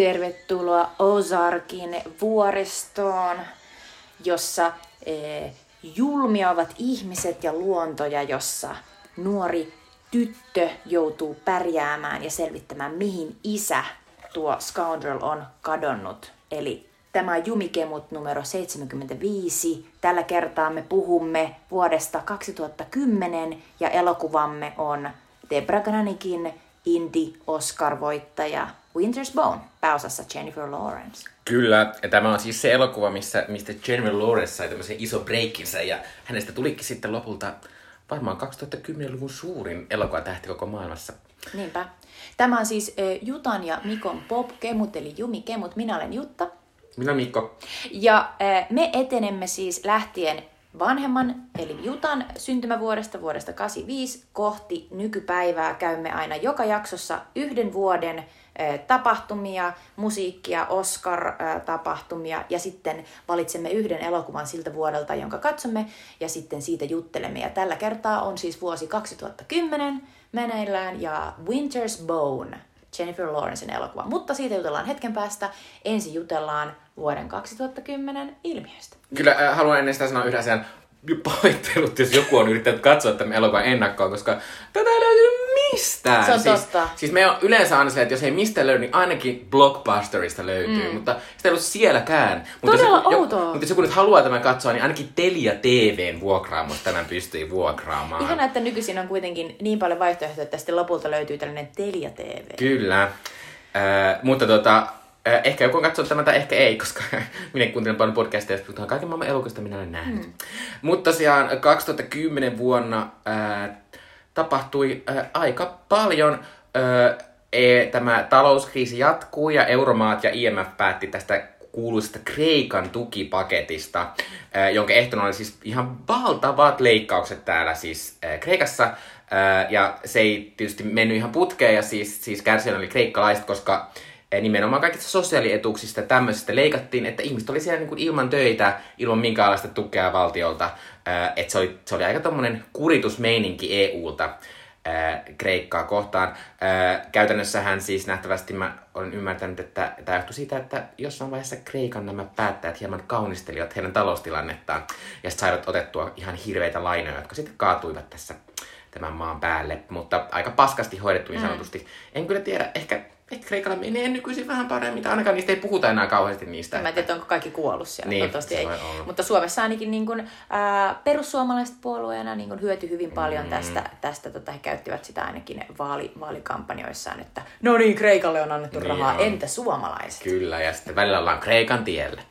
Tervetuloa Ozarkin vuoristoon, jossa eh, julmia ovat ihmiset ja luontoja, jossa nuori tyttö joutuu pärjäämään ja selvittämään, mihin isä tuo scoundrel on kadonnut. Eli tämä on Jumikemut numero 75. Tällä kertaa me puhumme vuodesta 2010 ja elokuvamme on Debra Granikin Indie-Oscar-voittaja Winter's Bone, pääosassa Jennifer Lawrence. Kyllä, ja tämä on siis se elokuva, missä, mistä Jennifer Lawrence sai tämmöisen iso breakinsä, ja hänestä tulikin sitten lopulta varmaan 2010-luvun suurin elokuvatähti koko maailmassa. Niinpä. Tämä on siis äh, Jutan ja Mikon pop-kemut, eli Jumi Kemut. Minä olen Jutta. Minä Mikko. Ja äh, me etenemme siis lähtien vanhemman, eli Jutan syntymävuodesta vuodesta 85 kohti nykypäivää. Käymme aina joka jaksossa yhden vuoden tapahtumia, musiikkia, Oscar-tapahtumia ja sitten valitsemme yhden elokuvan siltä vuodelta, jonka katsomme ja sitten siitä juttelemme. Ja tällä kertaa on siis vuosi 2010 meneillään ja Winter's Bone, Jennifer Lawrencen elokuva. Mutta siitä jutellaan hetken päästä. Ensin jutellaan vuoden 2010 ilmiöistä. Kyllä äh, haluan ennen sitä sanoa yhden asian pahoittelut, jos joku on yrittänyt katsoa tämän elokuvan ennakkoon, koska tätä ei löydy mistään. Se on siis, totta. Siis me on yleensä aina silleen, että jos ei mistään löydy, niin ainakin Blockbusterista löytyy, mm. mutta sitä ei ollut sielläkään. Mutta Todella jos, outoa. mutta jos joku nyt haluaa tämän katsoa, niin ainakin Telia TVn vuokraamosta tämän pystyy vuokraamaan. Ihana, että nykyisin on kuitenkin niin paljon vaihtoehtoja, että sitten lopulta löytyy tällainen Telia TV. Kyllä. Äh, mutta tota, äh, ehkä joku on katsonut tämän tai ehkä ei, koska minä kuuntelen paljon podcasteja, jos puhutaan kaiken maailman elokuvista, minä olen nähnyt. Mm. Mutta tosiaan 2010 vuonna äh, tapahtui äh, aika paljon. Äh, e, tämä talouskriisi jatkuu ja euromaat ja IMF päätti tästä kuuluisesta Kreikan tukipaketista, äh, jonka ehtona oli siis ihan valtavat leikkaukset täällä siis äh, Kreikassa. Ja se ei tietysti mennyt ihan putkeen ja siis, siis kärsijöillä oli kreikkalaiset, koska nimenomaan kaikista sosiaalietuuksista ja tämmöisistä leikattiin, että ihmiset oli siellä niin kuin ilman töitä, ilman minkäänlaista tukea valtiolta. Että se oli, se oli aika tommonen kuritusmeininki EUlta Kreikkaa kohtaan. Äh, käytännössähän siis nähtävästi mä olen ymmärtänyt, että tämä johtui siitä, että jossain vaiheessa Kreikan nämä päättäjät hieman kaunistelivat heidän taloustilannettaan ja sitten saivat otettua ihan hirveitä lainoja, jotka sitten kaatuivat tässä tämän maan päälle, mutta aika paskasti hoidettu niin sanotusti. En kyllä tiedä, ehkä, ehkä Kreikalla menee nykyisin vähän paremmin, tai ainakaan niistä ei puhuta enää kauheasti niistä. Mä en tiedä, onko kaikki kuollut siellä. Niin, Toivottavasti ei. olla. Mutta Suomessa ainakin niin kuin, ää, perussuomalaiset puolueena niin kuin hyöty hyvin paljon Mm. tästä. tästä tota, he käyttivät sitä ainakin vaali, vaalikampanjoissaan, että no niin, Kreikalle on annettu Niin rahaa, on. entä suomalaiset? Kyllä, ja sitten välillä ollaan Kreikan tiellä.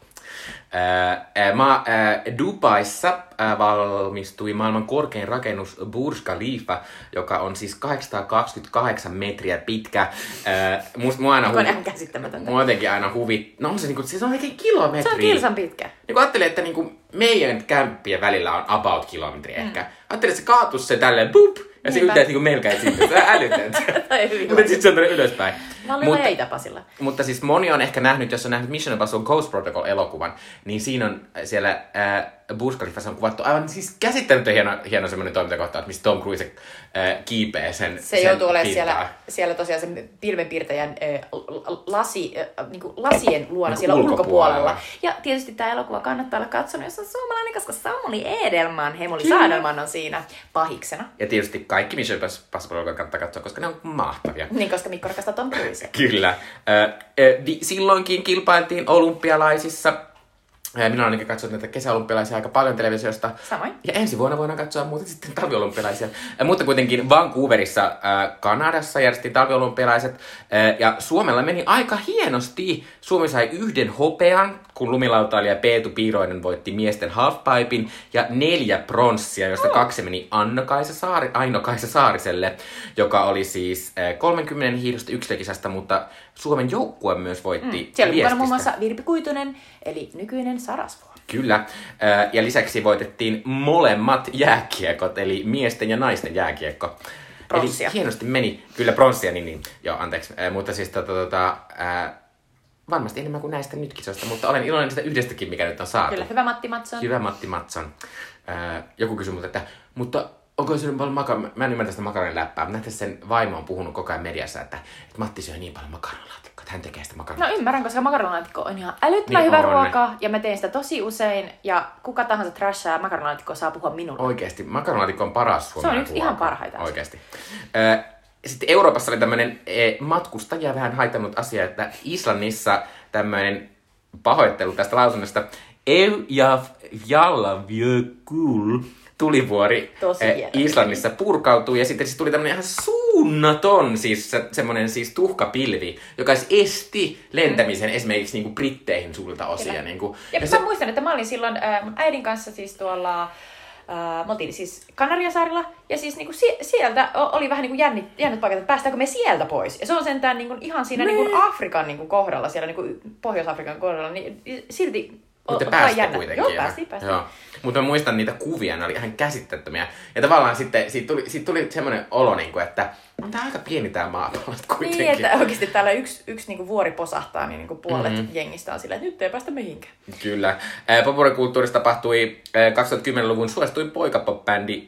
Ää, maa, ää, Dubaissa ää, valmistui maailman korkein rakennus Burj Khalifa, joka on siis 828 metriä pitkä. Ää, musta mua aina Mikä on huvi- ihan käsittämätöntä. Mua jotenkin aina huvit... No on se niinku, siis on oikein kilometri. Se on kilsan pitkä. Niin kun ajattelee, että niinku meidän kämppien välillä on about kilometri ehkä. Ajattelee, että se kaatus se tälleen bup, ja se Niinpä. yltäisi niinku melkein sinne. Se on älytöntä. Mutta sitten se on ylöspäin. Lallilla ja Itäpasilla. Mutta siis moni on ehkä nähnyt, jos on nähnyt Mission Impossible Ghost Protocol-elokuvan, niin siinä on siellä äh, Khalifassa on kuvattu aivan siis käsittämätön hieno, hieno semmoinen toimintakohtaus, missä Tom Cruise äh, kiipee sen Se sen joutuu olemaan siellä, siellä tosiaan sen pilvenpiirtäjän äh, lasi, äh, niin kuin lasien luona Niin siellä ulkopuolella. ulkopuolella. Ja tietysti tämä elokuva kannattaa olla katsonut, jos on suomalainen, koska Samuli Edelman, Hemuli Saadelman on siinä pahiksena. Ja tietysti kaikki Mission Impossible kannattaa katsoa, koska ne on mahtavia. Niin, koska Mikko rakastaa Tom Cruise. Kyllä. Ö, vi- silloinkin kilpailtiin olympialaisissa. Minä olen ainakin katsonut näitä kesäolympialaisia aika paljon televisiosta. Samoin. Ja ensi vuonna voidaan katsoa muuten sitten talviolympialaisia. Mutta kuitenkin Vancouverissa, Kanadassa järjestettiin talviolympialaiset. Ja Suomella meni aika hienosti. Suomi sai yhden hopean, kun lumilautailija Peetu Piiroinen voitti miesten halfpipin. Ja neljä pronssia, joista kaksi meni Anno-Kaisa Saari, Aino-Kaisa Saariselle, joka oli siis ö, 30 hiidosta yksilökisasta, mutta Suomen joukkue myös voitti Mm. Siellä oli mukana muun viestistä. muassa Virpi Kuitunen, eli nykyinen Sarasvuo. Kyllä. Ö, Ja lisäksi voitettiin molemmat jääkiekot, eli miesten ja naisten jääkiekko. Pronssia. Eli hienosti meni. Kyllä pronssia, niin, niin. Joo, anteeksi. Ö, Mutta siis tota, tota, ää, varmasti enemmän kuin näistä nyt kisoista, mutta olen iloinen sitä yhdestäkin, mikä nyt on saatu. Kyllä, hyvä Matti Matson. Hyvä Matti Matson. Ää, joku kysyi multa, että mutta onko syönyt paljon makaronia? Mä en ymmärrä sitä makaronin läppää, mutta nähtäisi sen vaimo on puhunut koko ajan mediassa, että, että Matti syö niin paljon makaronilaatikkoa, että hän tekee sitä makaronia. No ymmärrän, koska makaronilaatikko on ihan älyttömän Niin hyvä on. ruoka, ja mä teen sitä tosi usein, ja kuka tahansa trashaa makaronilaatikkoa saa puhua minulle. Oikeesti, makaronilaatikko on paras suomalainen yksi ihan parhaita. Oikeesti. Ö, Sitten Euroopassa oli tämmöinen matkustajia vähän haitannut asia, että Islannissa tämmöinen pahoittelu tästä lausunnosta Eu ja Jallavjökull tulivuori eh, hieno. Islannissa purkautui ja sitten siis tuli tämmöinen ihan suunnaton siis se, semmoinen siis tuhkapilvi, joka siis esti lentämisen esimerkiksi niinku Britteihin suurilta osia. Kyllä. Niinku. Ja, Ja mä muistan, että mä olin silloin äh, mun äidin kanssa siis tuolla, äh, me oltiin siis Kanariasaarilla, ja siis niinku sie- sieltä oli vähän niinku jännit, jännät paikat, että päästäänkö me sieltä pois. Ja se on sentään niinku ihan siinä niinku Afrikan niinku kohdalla, siellä niinku Pohjois-Afrikan kohdalla, niin silti Mutta jännä. kuitenkin. Joo. päästiin, päästiin. Joo. Mutta mä muistan niitä kuvia, ne oli ihan käsittämättömiä. Ja tavallaan sitten siitä tuli, siitä tuli semmoinen olo, niin kuin, että on tää aika pieni tää maapallo kuitenkin. Niin, että oikeasti täällä yksi, yksi niinku vuori posahtaa, niin niinku puolet mm-hmm. jengistä on silleen, että nyt ei päästä mihinkään. Kyllä. Ää, Populaarikulttuurissa tapahtui ää, 2010-luvun suosituin poikapop-bändi,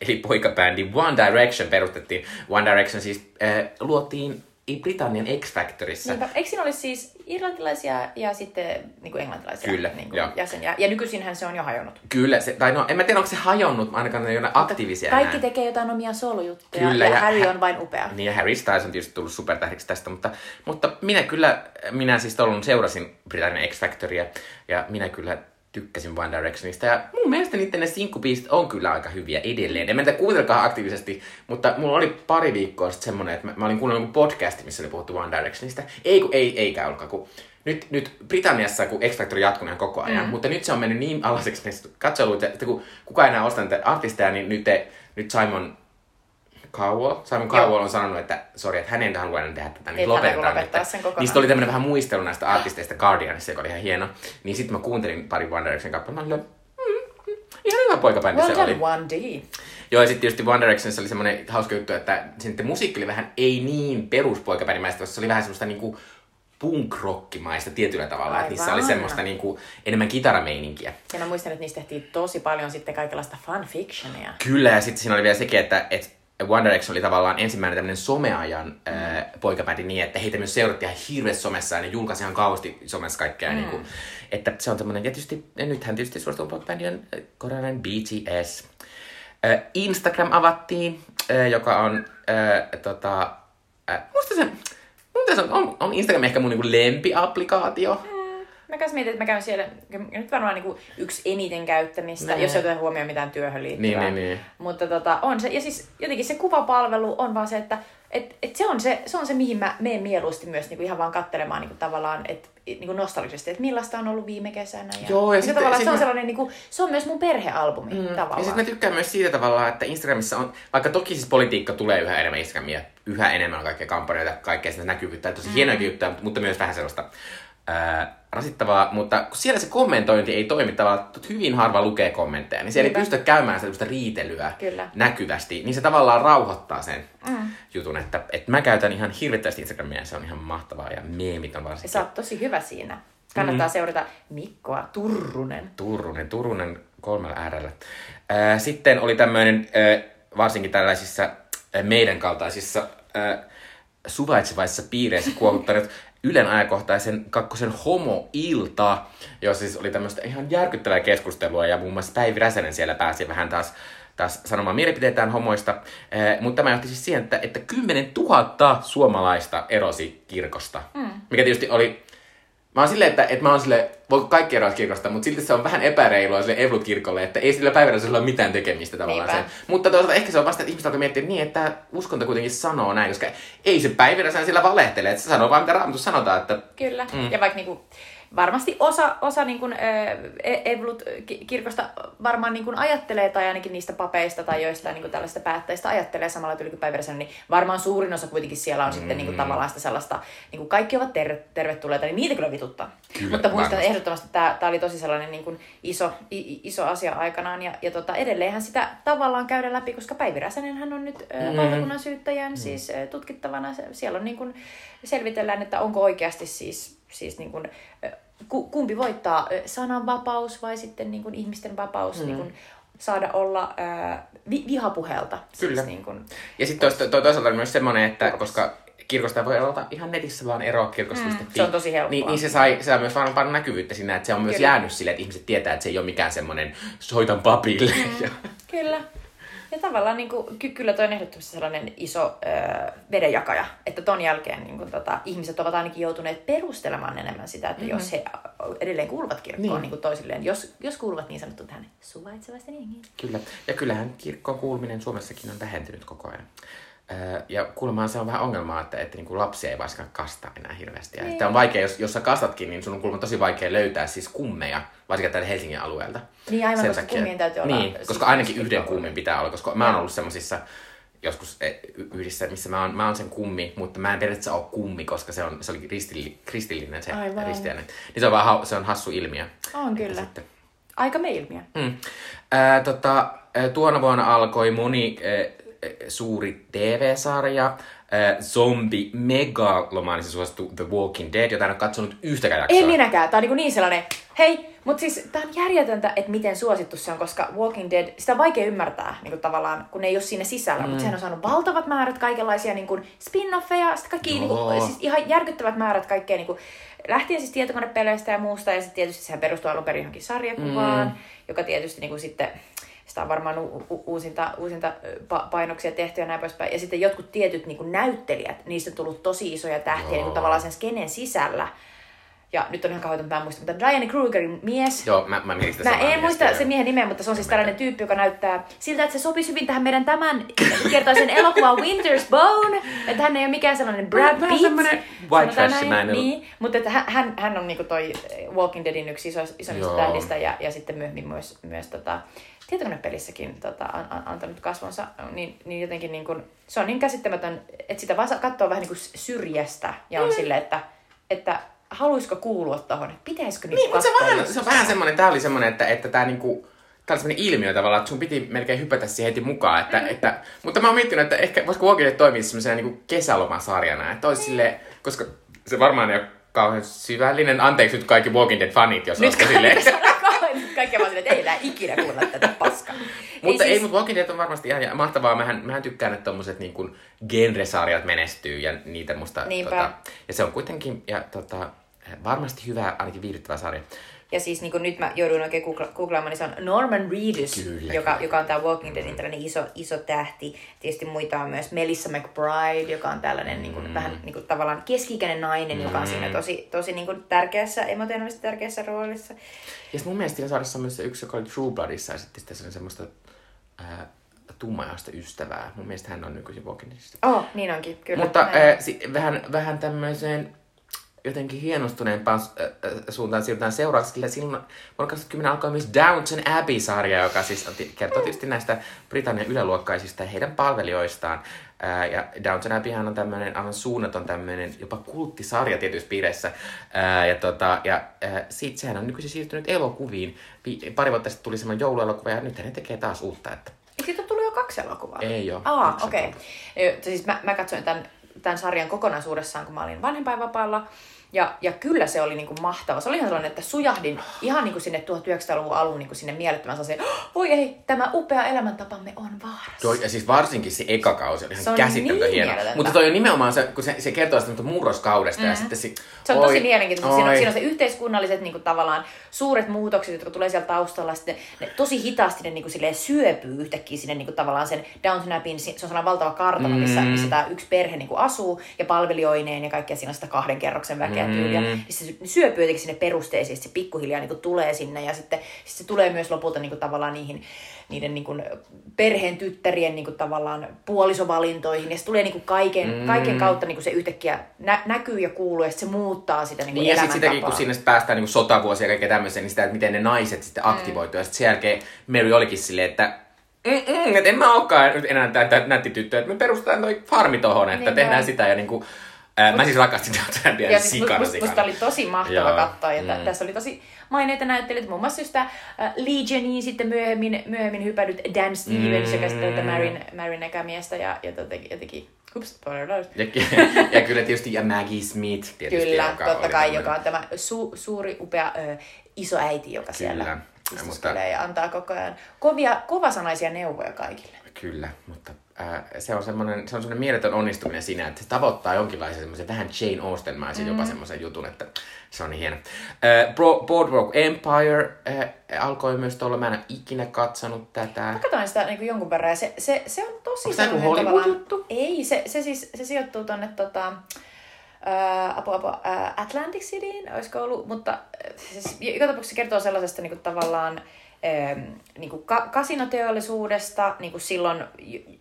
eli poikabändi One Direction perustettiin. One Direction siis luotiin Britannian X-Factorissa. Niinpä. Eikö siinä olisi siis irlantilaisia ja sitten niin kuin englantilaisia Kyllä, niin joo. kuin jäseniä? Ja nykyisinhän se on jo hajonnut. Kyllä, se, tai no en mä tiedä onko se hajonnut, ainakaan ne ei ole aktiivisia Kaikki enää. tekee jotain omia solojuttuja Kyllä, ja, ja Harry on vain upea. Niin ja Harry Styles on tietysti tullut supertähdiksi tästä, mutta, mutta minä kyllä, minä siis tolun seurasin Britannian X Factoria ja minä kyllä tykkäsin One Directionista ja mun mielestä niiden ne sinkkubiisit on kyllä aika hyviä edelleen. En mä niitä kuuntelekaan aktiivisesti, mutta mulla oli pari viikkoa sitten semmonen, että mä, mä olin kuunnellut podcasti, missä oli puhuttu One Directionista. Ei kun ei, eikä olkaa, kun nyt, nyt Britanniassa, kun X Factor jatkuu ihan koko ajan, mm. mutta nyt se on mennyt niin alaseksi näistä katseluita, että kun kukaan enää osta niitä artisteja, niin nyt, te, nyt Simon Cowell, Simon Cowell on sanonut, että sori, että hän ei halua enää tehdä tätä, niin lopetetaan lopettaa sen kokonaan. Niistä oli tämmöinen vähän muistelu näistä artisteista Guardianissa, joka oli ihan hieno. Niin sitten mä kuuntelin pari One Direction kappaletta, mä olin, mm, mm, ihan hyvä poikabändi Well se oli. One D. Joo, ja sitten tietysti One Directionissa oli semmoinen hauska juttu, että sitten musiikki oli vähän ei niin peruspoikabändimäistä, koska se oli vähän semmoista niinku punk-rockimaista tietyllä tavalla. Että niissä oli Aivan. semmoista niinku enemmän kitarameininkiä. Ja mä muistan, että niistä tehtiin tosi paljon sitten kaikenlaista fanfictionia. Kyllä, ja sitten siinä oli vielä sekin, että, että One Direction oli tavallaan ensimmäinen tämmöinen someajan mm. ää, poikabändi niin, että heitä myös seurattiin ihan hirveästi somessa ja ne julkaisi ihan kauheasti somessa kaikkea. Mm. Niin kuin, että se on tämmöinen, ja, tietysti, ja nythän tietysti suosittu poikabändi on korealainen BTS. Äh, Instagram avattiin, äh, joka on, äh, tota, äh, musta se, musta se on, on, on Instagram ehkä mun niinku lempiapplikaatio. Mä kanssa mietin, että mä käyn siellä, nyt varmaan niin yksi eniten käyttämistä, Nee. jos ei oteta huomioon mitään työhön liittyvää. Niin, niin, niin. Mutta tota, on se, ja siis jotenkin se kuvapalvelu on vaan se, että et, et se, on se, se on se, mihin mä menen mieluusti myös niinku ihan vaan katselemaan niinku tavallaan, et, niinku nostalgisesti, että millaista on ollut viime kesänä. Ja, Joo, ja niinku sitten- tavallaan sit se on mä- sellainen, niinku, se on myös mun perhealbumi mm, Ja tavallaan. sitten mä tykkään myös siitä tavallaan, että Instagramissa on, vaikka toki siis politiikka tulee yhä enemmän Instagramia, yhä enemmän on kaikkea kampanjoita, kaikkea sitä näkyvyyttä, tosi mm. hienoja juttuja, mutta- mutta myös vähän sellaista ää, rasittavaa, mutta kun siellä se kommentointi ei toimi tavallaan, hyvin harva lukee kommentteja, niin siellä Niinpä. ei pystytä käymään sellaista riitelyä Kyllä. näkyvästi, niin se tavallaan rauhoittaa sen mm. jutun, että, että mä käytän ihan hirvittävästi Instagramia ja se on ihan mahtavaa ja meemit on varsinkin. sä oot tosi hyvä siinä. Kannattaa Mm-hmm. seurata Mikkoa Turrunen. Turunen, Turunen kolmella äärellä. Ää, Sitten oli tämmöinen, varsinkin tällaisissa meidän kaltaisissa ää, suvaitsevaisissa piireissä kuohuttanut Ylen ajankohtaisen kakkosen homo-ilta, jossa siis oli tämmöistä ihan järkyttävää keskustelua ja muun muassa Päivi Räsänen siellä pääsi vähän taas taas sanomaan mielipiteitään homoista, Eh, mutta tämä johti siis siihen, että, että 10 000 suomalaista erosi kirkosta, mm. mikä tietysti oli Mä oon silleen, että, että mä oon silleen, voiko kaikki eroa kirkosta, mutta silti se on vähän epäreilua sille Evlut-kirkolle, että ei sillä päivällä ole mitään tekemistä tavallaan Niinpä. sen. Mutta toisaalta ehkä se on vasta, että ihmiset alkaa miettiä niin, että uskonto kuitenkin sanoo näin, koska ei se päivällä sillä valehtele, että se sanoo vaan mitä raamatussa sanotaan, että Kyllä. Mm. Ja vaikka niinku, varmasti osa, osa niin kuin, Evlut-kirkosta varmaan niin kuin ajattelee, tai ainakin niistä papeista tai joistain niin kuin tällaista päättäjistä ajattelee samalla tyyli kuin päiväräisen, niin varmaan suurin osa kuitenkin siellä on mm. sitten niin kuin, tavallaan sitä sellaista, niin kuin kaikki ovat ter- tervetulleita, niin niitä kyllä vituttaa. Kyllä, Mutta muistan varmasti. ehdottomasti, että tämä oli tosi sellainen niin kuin iso, i, iso asia aikanaan, ja, ja tota, edelleenhän sitä tavallaan käydä läpi, koska Päivi Räsänenhän on nyt mm. valtakunnan syyttäjän mm. siis tutkittavana. Siellä on niin kuin, selvitellään, että onko oikeasti siis, siis niin kuin, kumpi voittaa, sananvapaus vai sitten niin kuin ihmisten vapaus mm. niin kuin saada olla äh, vi- vihapuheelta. Kyllä. Siis niin kun, Ja sitten to, to, toisaalta on myös semmoinen, että koska kirkosta voi olla ihan netissä vaan eroa kirkosta. Mm, se on tosi helppoa. Niin, niin se sai, se on myös varmaan paljon näkyvyyttä siinä, että se on myös Kyllä. jäänyt sille, että ihmiset tietää, että se ei ole mikään semmoinen soitan papille. Mm. Ja, Kyllä. Ja tavallaan niin kuin, ky- kyllä toi on ehdottomasti sellainen iso öö, vedenjakaja, että ton jälkeen niin kuin, tota, ihmiset ovat ainakin joutuneet perustelemaan enemmän sitä, että mm-hmm. jos he edelleen kuuluvat kirkkoon Niin. niin. Niin kuin toisilleen, jos, jos kuuluvat niin sanottu tähän suvaitsevaisten jengiin. kyllä. Ja kyllähän kirkkoon kuuluminen Suomessakin on vähentynyt koko ajan. Öö, Ja kuulemaan se on vähän ongelmaa, että, että niin kuin lapsia ei varsinkaan kasta enää hirveästi. Ja Niin. on vaikea, jos, jos sä kastatkin, niin sun on kuulemma tosi vaikea löytää siis kummeja, varsinkin täällä Helsingin alueelta. Niin aivan, Sen koska takia- kummien täytyy olla Niin, siis koska ainakin yhden kummin pitää olla, koska mä oon ollut semmosissa joskus y- yhdessä, missä mä oon, mä oon sen kummi, mutta mä en periaatteessa ole kummi, koska se, on, se oli kristilli, kristillinen se Aivan. ristiäinen. Niin se on vaan se on hassu ilmiö. On kyllä. Sitten, Aika meilmiä. mm. Ää, tota, tuona vuonna alkoi moni ää, suuri TV-sarja, ää, zombi megalomaanisen suosittu The Walking Dead, jota en ole katsonut yhtäkään jaksoa. En minäkään. Tää on niin, niin sellainen, hei, mutta siis tää on järjetöntä, että miten suosittu se on, koska Walking Dead, sitä on vaikea ymmärtää niin tavallaan, kun ne ei ole siinä sisällä, mm. mutta sehän on saanut valtavat määrät kaikenlaisia niin kuin spin-offeja, sitten kaikki niin Joo. kuin, siis ihan järkyttävät määrät kaikkea niin kuin, lähtien siis tietokonepeleistä ja muusta, ja sitten tietysti sehän perustuu alun perin johonkin sarjakuvaan, mm. joka tietysti niin kuin sitten sitä on varmaan u- u- uusinta, uusinta pa- painoksia tehty ja näin poispäin. Ja sitten jotkut tietyt niin kuin näyttelijät, niistä on tullut tosi isoja tähtiä niin Joo. kuin tavallaan sen skenen sisällä. Ja nyt on ihan kauhean, mä en muista, mutta Diane Krugerin mies. Joo, mä, mä mietin sitä Mä en muista sen miehen nimeä, mutta se on siis tällainen tyyppi, joka näyttää siltä, että se sopisi hyvin tähän meidän tämän kertaisen elokuvan Winter's Bone. Että hän ei ole mikään sellainen Brad Vähän Pitt. semmoinen white näin. Niin, mutta että hän, hän, on niinku toi Walking Deadin yksi iso, isommista Joo. tähdistä ja, ja sitten myöhemmin myös, myös tota, tietokonepelissäkin tota, an, an, antanut kasvonsa, niin, niin jotenkin niin kun, se on niin käsittämätön, että sitä vaan katsoo vähän niin kuin syrjästä ja on mm. silleen, että, että haluaisiko kuulua tuohon, että pitäisikö nyt Niin, mutta se, vähän, se on vähän semmoinen, tää oli semmoinen, että, että tää niinku, tää oli semmoinen ilmiö tavallaan, että sun piti melkein hypätä siihen heti mukaan. Että, Mm. että, mutta mä oon miettinyt, että ehkä voisiko Walking Dead toimia semmoisena niinku kesälomasarjana. Että olisi silleen, koska se varmaan ei ole kauhean syvällinen. Anteeksi nyt kaikki Walking Dead-fanit, jos Nyt olette silleen. kaikki vaan silleen, että ei enää ikinä kuulla tätä paskaa. Mutta ei, ei mutta Walking Dead on varmasti ihan mahtavaa. Mähän, mähän tykkään, että tommoset niin kuin genresarjat menestyy ja niitä musta... Niinpä. Tota, ja se on kuitenkin ja, tota, varmasti hyvä, ainakin viihdyttävä sarja. Ja siis niin nyt mä jouduin oikein googla- googlaamaan, niin se on Norman Reedus, Kyllä, joka, kyllä. joka on tämä Walking Deadin tällainen iso, iso tähti. Tietysti muita on myös Melissa McBride, joka on tällainen niin kuin, vähän niin kuin, tavallaan keski-ikäinen nainen, joka on siinä tosi, tosi niin kuin, tärkeässä, emotionaalisesti tärkeässä roolissa. Ja mun mielestä siinä sarjassa on myös se yksi, joka oli True Bloodissa ja sitten se semmoista ää, tummajaista ystävää. Mun mielestä hän on nykyisin Walking Deadissa. Oh, niin onkin, kyllä. Mutta ää, si, vähän, vähän tämmöiseen jotenkin hienostuneempaan äh, äh, suuntaan siirrytään seuraavaksi, sillä silloin vuonna 2010 alkoi myös Downton Abbey-sarja, joka siis kertoo tietysti näistä Britannian yläluokkaisista ja heidän palvelijoistaan. Ää, ja Downton Abbeyhän on tämmöinen aivan suunnaton tämmöinen jopa kulttisarja tietyissä piireissä. Ja tota, ja siitä sehän on nykyisin siirtynyt elokuviin. Vi- pari vuotta sitten tuli semmoinen jouluelokuva ja nyt ne tekee taas uutta. Että Eikö siitä tullut jo kaksi elokuvaa? Ei oo. Aa, Yksi on okei. Okay. Siis mä, mä katsoin tämän, tämän sarjan kokonaisuudessaan, kun mä olin vanhempainvapaalla. Ja, ja kyllä se oli niinku mahtava. Se oli ihan sellainen, että sujahdin ihan niinku sinne 1900-luvun alun niinku sinne mielettömän sellaiseen, voi ei, tämä upea elämäntapamme on vaarassa. Toi, ja siis varsinkin se eka kausi oli Se ihan on käsittämätön niin hieno. mieletöntä. Mutta toi on nimenomaan se, kun se, se kertoo sitä murroskaudesta mm. ja sitten se... Se on oi, tosi mielenkiintoista. Siinä on, siinä on se yhteiskunnalliset niin kuin, tavallaan suuret muutokset, jotka tulee sieltä taustalla. Sitten ne, tosi hitaasti ne niin kuin, silleen, syöpyy yhtäkkiä sinne niin kuin, tavallaan sen Downton Abbeyn. Si- Se on sellainen valtava kartano, missä, Mm. missä tämä yksi perhe niin kuin, asuu ja palvelijoineen ja kaikkea. Siinä on sitä kahden kerroksen väkeä Mm. Tyyliä. Niin se sy- syöpyy jotenkin sinne perusteisiin. Se pikkuhiljaa niin kuin, tulee sinne ja sitten sit se tulee myös lopulta niin kuin, tavallaan niihin niiden niin kuin, perheen tyttärien niin kuin, tavallaan puolisovalintoihin. Ja se tulee niin kuin, kaiken, Mm. kaiken kautta niin kuin, se yhtäkkiä nä- näkyy ja kuuluu ja se muuttaa sitä niin kuin, Niin, ja sitten sitäkin, kun sinne päästään niin sotavuosia ja kaikkea tämmöisiä, niin sitä, että miten ne naiset sitten aktivoituu. Ja sitten sen jälkeen Mary olikin silleen, että mm, mm, että en mä olekaan nyt enää tätä nätti tyttö, että me perustetaan toi farmi tohon, että Niinpä. tehdään sitä ja niinku, ää, mä siis rakastin Downton Abbeyä Ja siis sikana musta, musta oli tosi mahtava Joo. katsoa, ja mm. Tässä oli tosi maineita näyttelijöitä, muun muassa just äh, Legioniin sitten myöhemmin, myöhemmin hypänyt Dan Stevens, mm. joka sitten tätä Marin, Marin ekämiestä, ja, ja jotenkin, jotenkin ups, spoiler alert. Ja, ja kyllä tietysti ja Maggie Smith tietysti, Kyllä, joka totta kai, joka on tämä su, suuri, upea ö, iso äiti, joka siellä Kyllä. istuskelee ja antaa koko ajan kovia, kovasanaisia neuvoja kaikille. Kyllä, mutta äh, se on semmoinen, se on semmoinen mieletön onnistuminen siinä, että se tavoittaa jonkinlaisen semmoisen vähän Jane Austen-maisen mm. jopa semmoisen jutun, että se on niin hieno. Äh, Bro- Boardwalk Empire äh, alkoi myös tuolla, mä en ole ikinä katsonut tätä. Mä katsoin sitä niin jonkun verran ja se, se, se on tosi Onko joku sellainen Hollywood-juttu? Ei, se, se siis se sijoittuu tonne tota, ää, apu, apu, ää, Atlantic Cityin, olisiko ollut, mutta äh, siis, joka tapauksessa se kertoo sellaisesta niin kuin, tavallaan ähm, niin kuin ka- kasinoteollisuudesta niin kuin silloin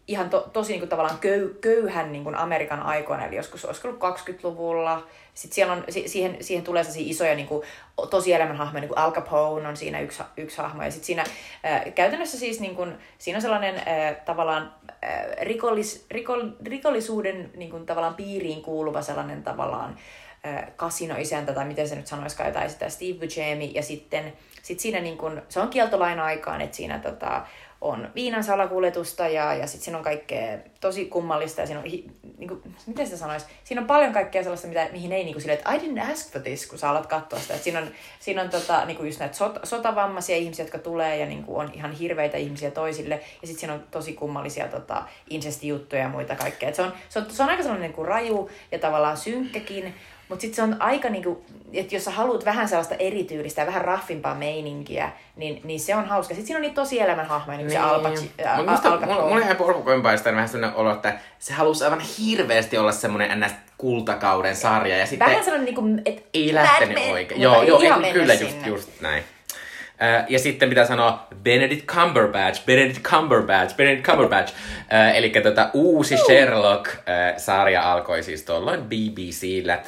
ihan to, tosi niin kuin, tavallaan köy, köyhän niin kuin Amerikan aikoina, eli joskus olisiko ollut 20-luvulla. Sitten siellä on, si- siihen, siihen tulee sellaisia isoja niin kuin, tosielämän hahmoja, niin kuin Al Capone on siinä yksi, yksi hahmo. Ja sitten siinä äh, käytännössä siis niin kuin, siinä on sellainen äh, tavallaan äh, rikollis, rikol, rikollisuuden niin kuin, tavallaan piiriin kuuluva sellainen tavallaan äh, kasinoisäntä, tai miten se nyt sanoisikaan, jotain sitä Steve Buscemi, ja sitten sit siinä niin kun, se on kieltolain aikaan, että siinä tota, on viinan salakuljetusta ja, ja sitten siinä on kaikkea tosi kummallista ja siinä on, niin kuin, miten sitä sanoisi, siinä on paljon kaikkea sellaista, mitä, mihin ei niin kuin silleen, että I didn't ask for this, kun sä alat katsoa sitä. Et siinä on, siinä on tota, niin kuin just näitä sot, sotavammaisia ihmisiä, jotka tulee ja niin kuin on ihan hirveitä ihmisiä toisille. Ja sitten siinä on tosi kummallisia tota, incestijuttuja ja muita kaikkea. Et se, on, se, on, se on aika sellainen niin kuin raju ja tavallaan synkkäkin, mutta sitten se on aika niinku, että jos sä haluat vähän sellaista erityylistä ja vähän raffimpaa meininkiä, niin, niin se on hauska. Sitten siinä on niitä tosielämän hahmoja, niin kuin se Al Paci- ä, Mut Al- musta, Al mulla, ihan porpukoimpaista vähän sellainen olo, että se halusi aivan hirveästi olla semmoinen ns. kultakauden sarja. Ja sitten Vähän sellainen, niinku, että ei lähtenyt oikein. Joo, joo ei, kyllä just, sinne. just näin. Ja sitten mitä sanoa, Benedict Cumberbatch, Benedict Cumberbatch, Benedict Cumberbatch. Äh, eli tota, uusi Sherlock-sarja alkoi siis tuolloin BBCllä.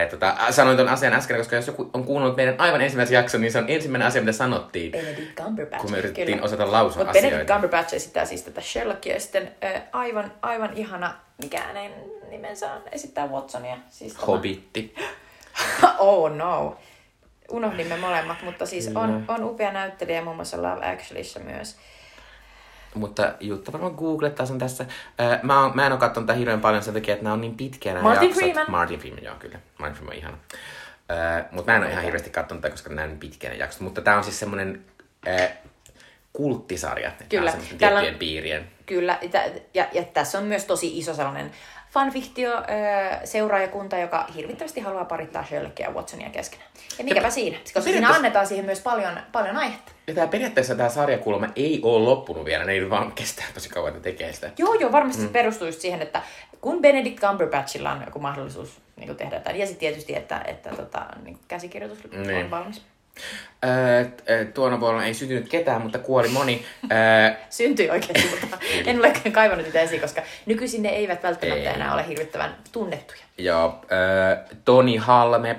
Ja tota, sanoin ton asian äsken, koska jos joku on kuunnellut meidän aivan ensimmäisen jakson, niin se on ensimmäinen asia, mitä sanottiin, Benedict Cumberbatch. kun me yritettiin kyllä. osata lausua Mutta Benedict asioita. Cumberbatch esittää siis tätä Sherlockia ja sitten äh, aivan, aivan ihana, mikä hänen nimensä on, esittää Watsonia. Siis tämä- Hobitti. oh no. Unohdimme molemmat, mutta siis on, on upea näyttelijä muun muassa Love Actuallyssa myös. Mutta Jutta varmaan googlettaa sen tässä. Äh, mä, oon, mä en ole katsonut tätä hirveän paljon sen takia, että nämä on niin pitkiä nämä Martin jaksot. Freeman. Martin Freeman, joo kyllä. Martin Freeman on ihana. Äh, mutta mä en ole ihan hirveästi katsonut tätä, koska nämä on niin pitkiä nämä jaksot. Mutta tämä on siis semmoinen äh, kulttisarja. tää on Kyllä. Täällä on- tiettyjen piirien. Kyllä, ja, ja, ja tässä on myös tosi iso sellainen fanfiktio seuraajakunta, joka hirvittävästi haluaa parittaa Sherlockia ja Watsonia keskenään. Ja mikäpä siinä, koska siinä annetaan siihen myös paljon, paljon aihetta. Ja tää periaatteessa tämä sarjakulma ei ole loppunut vielä, ne ei vaan kestää tosi kauan, että tekee sitä. Joo, joo, varmasti mm. se perustuu just siihen, että kun Benedict Cumberbatchilla on joku mahdollisuus niin tehdä jotain, ja sitten tietysti, että, että tota, niin käsikirjoitus Niin. on valmis. Öö, tuona vuonna ei syntynyt ketään, mutta kuoli moni. Öö, Syntyi oikeasti, mutta en ole kaivannut niitä esiin, koska nykyisin ne eivät välttämättä Ei. enää ole hirvittävän tunnettuja. Joo, äh, Toni Halme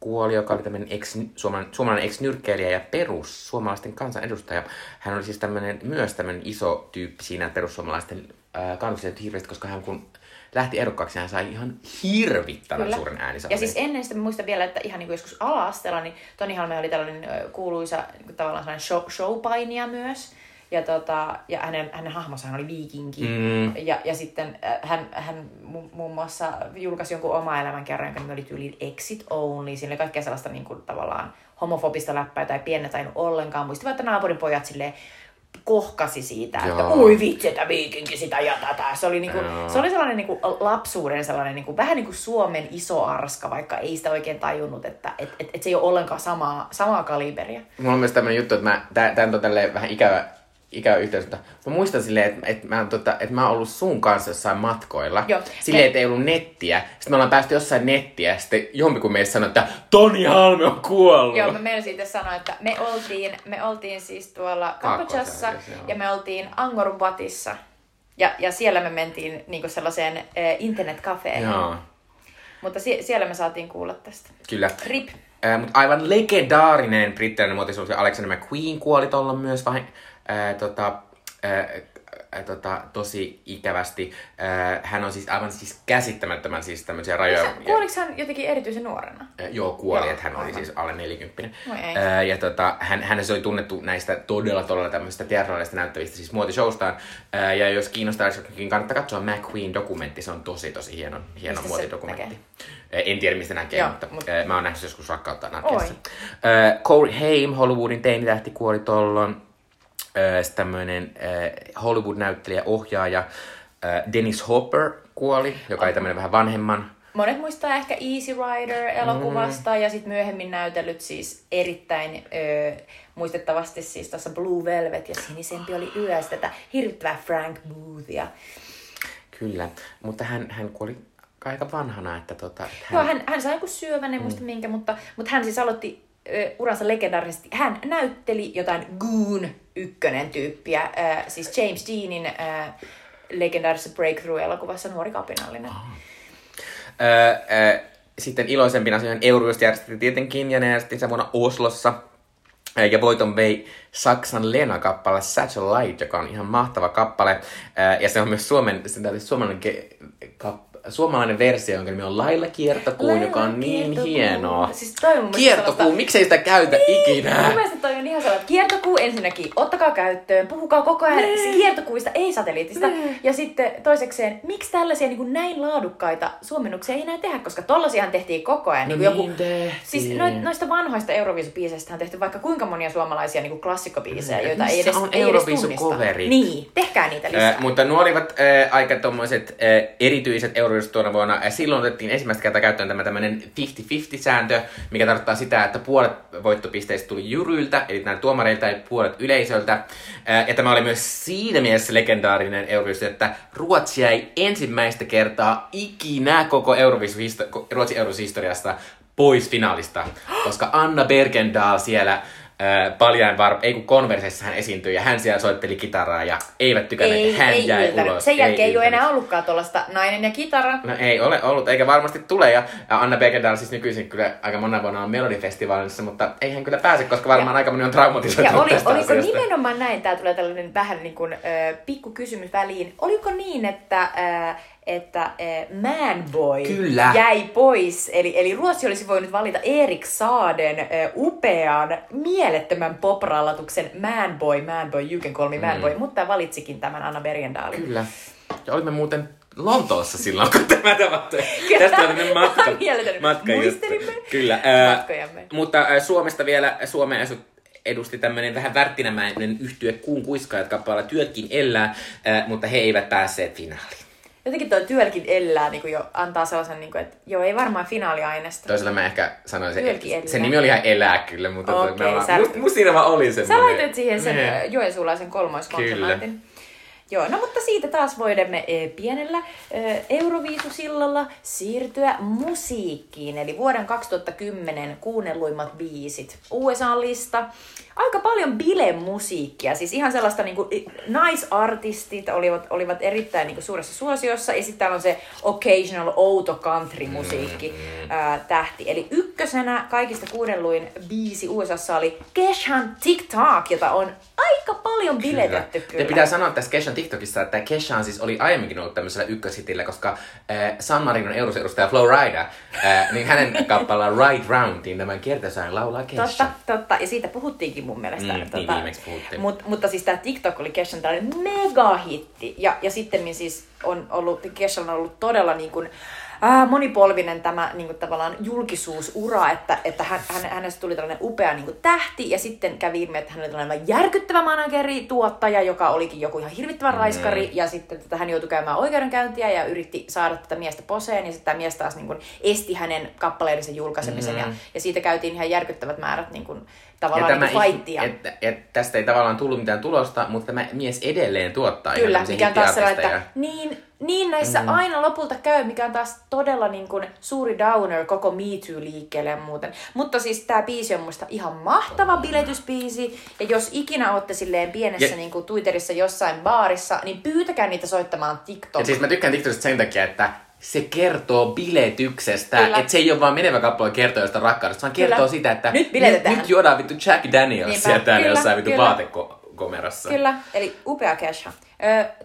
kuoli, joka oli tämmöinen ex, suomalainen, suomalainen ex-nyrkkeilijä ja perus suomalaisten kansanedustaja. Hän oli siis tämmöinen, myös tämmöinen iso tyyppi siinä perussuomalaisten äh, kannustajat hirveästi, koska hän kun lähti ehdokkaaksi, hän sai ihan hirvittävän Kyllä. suuren Ja äänisalin. siis ennen sitä muistan vielä, että ihan niin kuin joskus ala-asteella, niin Toni Halme oli tällainen kuuluisa niin kuin tavallaan sellainen show, showpainija myös. Ja, tota, ja hänen, hänen hahmossahan oli viikinki. Mm. Ja, ja sitten hän, hän mu- muun muassa julkaisi jonkun oma elämän kerran, jonka nimi oli tyyliin Exit Only. Siinä oli kaikkea sellaista niin kuin, tavallaan homofobista läppää tai tainnut ollenkaan. Muistivat, että naapurin pojat silleen kohkasi siitä, että Joo. oi vitsi, että viikinki sitä ja tätä. Se oli, niinku, Joo. se oli sellainen niinku lapsuuden sellainen, niinku, vähän niin kuin Suomen iso arska, vaikka ei sitä oikein tajunnut, että et, et, et se ei ole ollenkaan samaa, samaa kaliberia. Mulla on myös tämmönen juttu, että mä, on tälleen vähän ikävä, mutta mä muistan silleen, että, että, mä, tota, että mä oon ollut sun kanssa jossain matkoilla. Joo. Silleen, että ei ollut nettiä. Sitten me ollaan päästy jossain nettiä, sitten jompiku meistä sanoi, että Toni Halme on kuollut. Joo, mä meinasin itse sanoa, että me oltiin, me oltiin siis tuolla Kambodžassa ja me oltiin Angkor Watissa. Ja, ja siellä me mentiin niinku sellaiseen äh, internetkafeen. Joo, Mutta sie- siellä me saatiin kuulla tästä. kyllä. Rip. Äh, mutta aivan legendaarinen brittiläinen muotisuus Alexander McQueen kuoli tuolla myös vai, äh, tota, äh, tota, tosi ikävästi. Äh, hän on siis aivan siis käsittämättömän siis tämmöisiä rajoja. Kuoliko hän jotenkin erityisen nuorena? Äh, joo, kuoli, että hän oli siis alle 40. Voi ei. Äh, ja tota, hän, hän oli tunnettu näistä todella todella tämmöistä teatraalista näyttävistä siis muotishowstaan. Äh, ja jos kiinnostaa, niin kannattaa katsoa McQueen-dokumentti. Se on tosi tosi hieno, hieno Mistä se muotidokumentti. näkee? En tiedä, mistä näkee, Joo, mutta, mut- äh, mä oon nähnyt joskus rakkautta anarkiassa. Oi. Äh, Corey Haim, Hollywoodin teinitähti, kuoli tollon. Äh, tämmöinen äh, Hollywood-näyttelijä, ohjaaja äh, Dennis Hopper kuoli, joka oli tämmöinen vähän vanhemman. Monet muistaa ehkä Easy Rider-elokuvasta Mm. ja sitten myöhemmin näytellyt siis erittäin ö, muistettavasti siis tuossa Blue Velvet ja Sinisempi oli yössä tätä hirvittävää Frank Boothia. Kyllä, mutta hän, hän kuoli aika vanhana, että tota, Hän... Joo, hän, hän sai joku syövän, en muista Mm. minkä, mutta, mutta hän siis aloitti uransa legendaarisesti. Hän näytteli jotain Goon ykkönen tyyppiä, ö, siis James Deanin ö, legendaarisessa Breakthrough-elokuvassa Nuori kapinallinen. Öö, öö, sitten iloisempina asioina Euroist järjestettiin tietenkin, ja ne järjestettiin sen vuonna Oslossa. Ja voiton vei Saksan Lena-kappale Satellite, joka on ihan mahtava kappale. Ja se on myös Suomen, se on suomalainen, ke- kap- suomalainen versio, jonka nimi on Lailla Kiertokuu, Lailla joka on niin Kiertokuu. hienoa. Siis toi on mun Kiertokuu, sellaista- miksei sitä käytä ikinä? Mun mielestä toi on ihan sellainen kiertokuu ensinnäkin, ottakaa käyttöön, puhukaa koko ajan Nee. kiertokuista, ei satelliitista. Nee. Ja sitten toisekseen, miksi tällaisia niin kuin näin laadukkaita suomennuksia ei enää tehdä, koska tollasiahan tehtiin koko ajan. No niin kuin niin tehtiin. Siis no, noista vanhoista Euroviisubiiseistä on tehty vaikka kuinka monia suomalaisia niin kuin klassikkobiisejä, Mm. joita ei edes, on ei edes tunnista. Niin, tehkää niitä lisää. Äh, mutta nuo olivat äh, aika tommoset äh, erityiset euroviisut tuona vuonna. Äh, silloin otettiin ensimmäistä kertaa käyttöön tämä tämmöinen 50-50-sääntö, mikä tarkoittaa sitä, että puolet voittopisteistä tuli juryiltä, eli näiltä tuomareilta ja puolet yleisöltä. Ja tämä oli myös siinä mielessä legendaarinen euroviisu, että Ruotsi jäi ensimmäistä kertaa ikinä koko Euroviisu Ruotsin Euroviisuhistoriasta pois finaalista, koska Anna Bergendahl siellä äh, paljain var... ei kun konverseissa hän esiintyi ja hän siellä soitteli kitaraa ja eivät tykänneet, ei, hän ei jäi yltänyt. ulos. Sen jälkeen ei, ole yltänyt. enää ollutkaan tuollaista nainen ja kitara. No ei ole ollut, eikä varmasti tule. Ja ja Anna Bergendahl siis nykyisin kyllä aika monena vuonna on Melodifestivaalissa, mutta ei hän kyllä pääse, koska varmaan aika moni on traumatisoitunut Ja oli, tästä oliko asiasta. nimenomaan näin, tämä tulee tällainen vähän niin kuin, ö, pikku kysymys väliin, oliko niin, että, ö, että ö, Manboy Kyllä. jäi pois, eli, eli Ruotsi olisi voinut valita Erik Saaden ö, upean, mielettömän poprallatuksen Manboy, Manboy, You Can Call Me Manboy, mm. mutta valitsikin tämän Anna Bergendaalin. Kyllä. Ja olimme muuten Lontoossa silloin, kun tämä tapahtui. Tästä on matka, matka Muistelimme Kyllä. matkojamme. mutta ää, Suomesta vielä, Suomeen asu- edusti tämmöinen vähän värttinämäinen yhtye Kuun kuiskaajat kappaleella Työtkin elää, ää, mutta he eivät päässeet finaaliin. Jotenkin tuo työlkin elää, niin kuin jo antaa sellaisen, niin kuin, että joo, ei varmaan finaaliaineesta. Toisella mä ehkä että elää. se nimi oli ihan elää kyllä, mutta okay, mä, sä- must, musta siinä vaan oli Sä semmoinen. laitoit siihen sen Nee. ö, Joensuulaisen kolmoiskonsonantin. Joo, no mutta siitä taas voimme eh, pienellä eh, Euroviisusillalla siirtyä musiikkiin. Eli vuoden 2010 kuunnelluimmat biisit. USA-lista. Aika paljon bilemusiikkia, siis ihan sellaista niinku, i- naisartistit olivat, olivat erittäin niinku, suuressa suosiossa. Ja sitten täällä on se occasional outo country-musiikki ää, tähti. Eli ykkösenä kaikista kuunnelluin biisi USAssa oli Keshan TikTok, jota on aika paljon biletetty kyllä. Ja pitää sanoa tässä Keshan TikTokissa, että Keshan siis oli aiemminkin ollut tämmöisellä ykköshitillä, koska äh, San Marinon eurosedustaja Flowrida, äh, niin hänen kappaleella Right Roundin tämän kiertosään laulaa Kesha. Totta, totta. Ja siitä puhuttiinkin mun mielestä. Mm, niin viimeksi puhuttiin. Mut, mutta siis tämä TikTok oli Keshan tällainen megahitti. Ja, ja sitten siis on ollut, Keshan on ollut todella niin kuin, ää, monipolvinen tämä niin kuin tavallaan julkisuusura, että, että hän, hän, hänestä tuli tällainen upea niin kuin tähti, ja sitten kävi ilmi, että hän oli tällainen järkyttävä manageri, tuottaja, joka olikin joku ihan hirvittävän raiskari, ja sitten tota, hän joutui käymään oikeudenkäyntiä ja yritti saada tätä miestä poseen, ja sitten tämä mies taas niin kuin, esti hänen kappaleidensa julkaisemisen, ja, ja siitä käytiin ihan järkyttävät määrät niin kuin, tavallaan tämä, niin fightia. että, että tästä ei tavallaan tullut mitään tulosta, mutta tämä mies edelleen tuottaa ihan Kyllä, tämmöisiä mikä on taas sellainen, että niin, niin näissä mm. aina lopulta käy, mikä on taas todella niin kuin suuri downer koko Me Too-liikkeelle ja muuten. Mutta siis tämä biisi on musta ihan mahtava biletysbiisi, ja jos ikinä olette silleen pienessä Ja- niin kuin Twitterissä jossain baarissa, niin pyytäkää niitä soittamaan TikTok. Ja siis mä tykkään TikTokista sen takia, että se kertoo biletyksestä. Että se ei ole vaan menevä kappale kertoo jostain rakkaudesta, vaan kertoo Kyllä. sitä, että Nyt biletetään. nyt, nyt juodaan vittu Jack Daniels Niinpä. sieltä täällä Kyllä, jossain vittu vaatekomerassa. Kyllä, eli upea Kesha.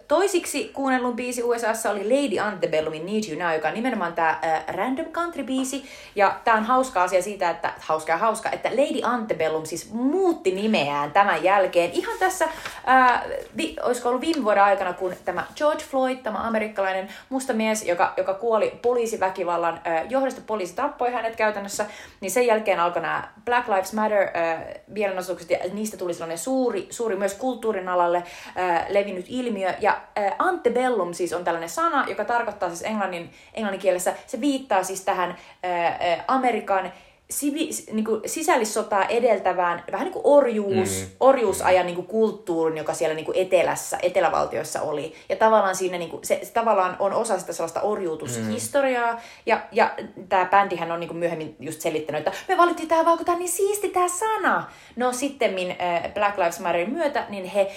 Toisiksi kuunnellun biisi USAssa oli Lady Antebellumin Need You Now, joka on nimenomaan tämä random country-biisi. Ja tämä on hauska asia siitä, että hauska ja hauska, että Lady Antebellum siis muutti nimeään tämän jälkeen. Ihan tässä, äh, vi, olisiko ollut viime vuoden aikana, kun tämä George Floyd, tämä amerikkalainen musta mies, joka, joka kuoli poliisiväkivallan äh, johdosta, poliisi tappoi hänet käytännössä, niin sen jälkeen alkoi nämä Black Lives Matter äh, mielenosoitukset, ja niistä tuli sellainen suuri, suuri myös kulttuurin alalle äh, levinnyt ilmiö. Ja äh, antebellum siis on tällainen sana, joka tarkoittaa siis englannin, englannin kielessä, se viittaa siis tähän äh, äh, Amerikan sivi, niin kuin sisällissotaa edeltävään vähän niin kuin orjuus, mm. orjuusajan niin kuin kulttuurin, joka siellä niin kuin etelässä, etelävaltioissa oli. Ja tavallaan siinä niin kuin, se, se, tavallaan on osa sitä sellaista orjuutushistoriaa. Mm. Ja, ja tämä bändihän on niin kuin myöhemmin just selittänyt, että me valittiin tämä vaan, kun tämä on niin siisti tämä sana. No sitten äh, Black Lives Matterin myötä, niin he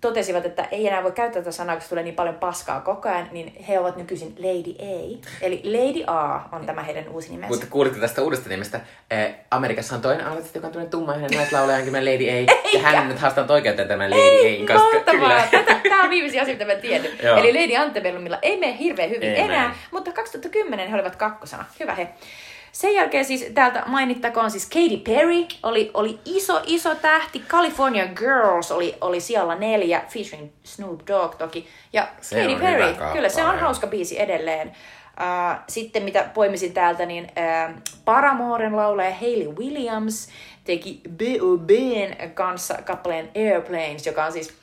totesivat, että ei enää voi käyttää tätä sanaa, koska tulee niin paljon paskaa koko ajan, niin he ovat nykyisin Lady A. Eli Lady A on tämä heidän uusi nimensä. Mutta kuulitte tästä uudesta nimestä? Eh, Amerikassa on toinen artisti, joka on tunnen tumma ja naislaulajankin Lady A. Eikä. Ja hän on nyt haastanut oikeuteen tämän Lady ei, A. Koska, kyllä. Tätä, tämä on viimeisiä asioita, mitä mä tiedän. Eli Lady Antebellumilla ei mene hirveän hyvin ei enää, mene. mutta 2010 he olivat kakkosana. Hyvä he. Sen jälkeen siis täältä mainittakoon siis Katy Perry oli, oli iso, iso tähti. California Girls oli, oli siellä neljä, featuring Snoop Dogg toki. Ja se Katy Perry, kyllä se on hauska biisi edelleen. Uh, sitten mitä poimisin täältä, niin uh, Paramoren laulaja Hayley Williams teki B.O.Bn kanssa kappaleen Airplanes, joka on siis...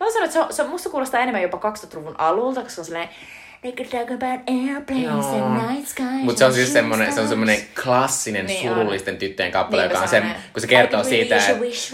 Mä sanon, että se, on, se musta kuulostaa enemmän jopa 2000-luvun alulta, koska se on sellainen They could talk about airplanes no. and night skies. Mutta se on siis semmonen, se on semmonen klassinen niin surullisten on. tyttöjen kappale, niin, joka on se, kun se kertoo siitä, että,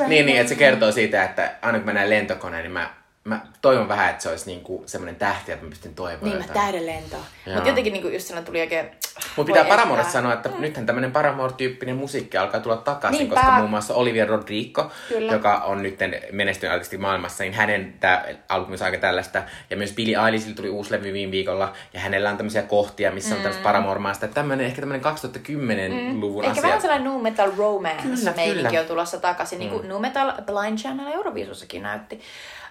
niin, niin, että se kertoo siitä, että aina kun mä näen lentokoneen, niin mä mä toivon vähän, että se olisi niinku semmoinen tähti, että mä pystyn toivomaan Niin, mä tähden lentoa. Mutta jotenkin niinku just sanoin, tuli oikein... Mutta pitää Paramoresta sanoa, että mm. nythän tämmöinen Paramore-tyyppinen musiikki alkaa tulla takaisin, Niinpä. koska muun muassa Olivia Rodrigo, Kyllä. joka on nyt menestynyt artisti maailmassa, niin hänen tämä albumi aika tällaista. Ja myös Billie Eilishille tuli uusi levy viime viikolla, ja hänellä on tämmöisiä kohtia, missä mm. on tämmöistä Paramore-maasta. Tämmöinen, ehkä tämmöinen 2010-luvun mm. asia. Ehkä vähän sellainen nu metal romance meininki on tulossa takaisin, niin kuin mm. nu metal Blind Channel Euroviisussakin näytti.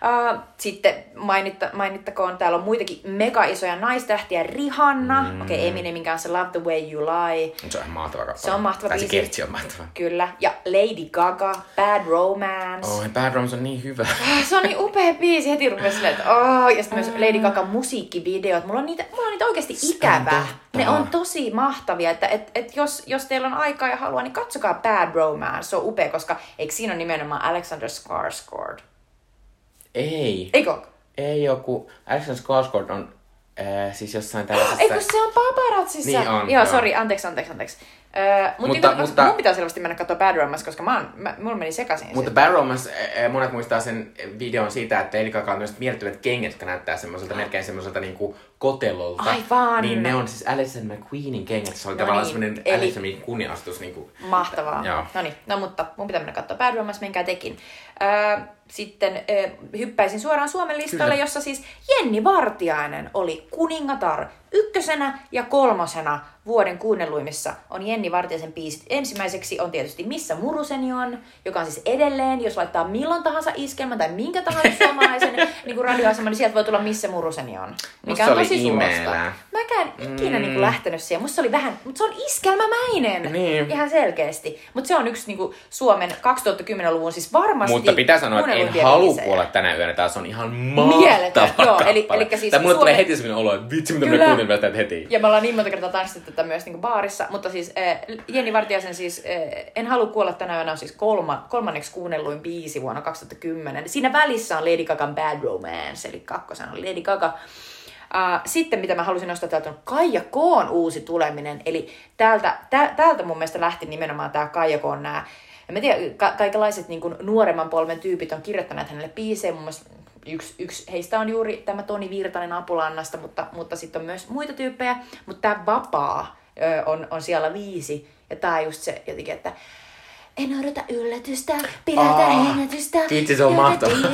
Uh, sitten mainitta, mainittakoon, täällä on muitakin mega isoja naistähtiä. Rihanna, mm. okei okay, Eminemin kanssa Love the Way You Lie. Se on mahtava kappale. Se on mahtava tai biisi. se on mahtava. Kyllä. Ja Lady Gaga, Bad Romance. Oh, Bad Romance on niin hyvä. Ah, se on niin upea biisi. Heti rupesi silleen, että oh. Ja sitten myös Lady Gaga musiikkivideot. Mulla on niitä, mulla on niitä oikeasti ikävä. Ne on tosi mahtavia, että et, et jos, jos teillä on aikaa ja haluaa, niin katsokaa Bad Romance. Se on upea, koska eikö siinä ole nimenomaan Alexander Skarsgård? Ei. Eikö Ei joku. Alexander Skarsgård on äh, siis jossain tällaisessa... Eikö se on paparazzissa? Niin on. Joo, sori, anteeksi, anteeksi, anteeksi. Öö, mut mutta, niin, mutta, mun pitää selvästi mennä katsoa Bad Romance, koska mä, mä, mulla meni sekaisin. Mutta Bad Romance, monet muistaa sen videon siitä, että Gaga on myös miellyttävät kengät, jotka näyttää semmoiselta, melkein semmoiselta niinku kotelolta. Aivan. Niin ne on siis Alison McQueenin kengät. Se oli no tavallaan niin. semmoinen Eli... Alison kunniastus. Niinku, Mahtavaa. Joo. No niin, no mutta mun pitää mennä katsoa Bad Romance, minkä tekin. Öö, sitten öö, hyppäisin suoraan Suomen listalle, Kyllä. jossa siis Jenni Vartiainen oli kuningatar ykkösenä ja kolmosena vuoden kuunnelluimissa on Jenni Vartiaisen biisit. Ensimmäiseksi on tietysti Missä muruseni on, joka on siis edelleen, jos laittaa milloin tahansa iskelmän tai minkä tahansa suomalaisen niin kuin radioaseman, niin sieltä voi tulla Missä muruseni on. Mikä Musta on tosi sulosta. Mäkään mm. ikinä niin kuin lähtenyt siihen. Musta se oli vähän, mutta se on iskelmämäinen. Niin. Ihan selkeästi. Mutta se on yksi niin kuin Suomen 2010-luvun siis varmasti Mutta pitää sanoa, että en halua kuolla tänä yönä. Taas on ihan mahtava Joo, eli, eli siis Tai mulle Suomen... tulee heti sellainen olo, että vitsi, mitä me kuuntelemme heti. Ja me ollaan niin monta kertaa tanssittu tätä myös niin kuin baarissa. Mutta siis äh, Jenni Vartiaisen siis äh, En halua kuolla tänä yönä on siis kolma, kolmanneksi kuunnelluin biisi vuonna 2010. Siinä välissä on Lady Gagan Bad Romance, eli kakkosena on Lady Gaga. Uh, sitten mitä mä halusin nostaa täältä on Kaija Koon uusi tuleminen. Eli täältä, tä, täältä mun mielestä lähti nimenomaan tämä Kaija Koon nämä ja mä tiedän, ka- kaikenlaiset niin nuoremman polven tyypit on kirjoittaneet hänelle biisejä, mun mielestä yksi, yksi heistä on juuri tämä Toni Virtanen Apulannasta, mutta, mutta sitten on myös muita tyyppejä. Mutta tämä Vapaa ö, on, on siellä viisi, ja tämä on just se jotenkin, että en odota yllätystä, pidätä hengätystä. Vitsi, se on mahtavaa.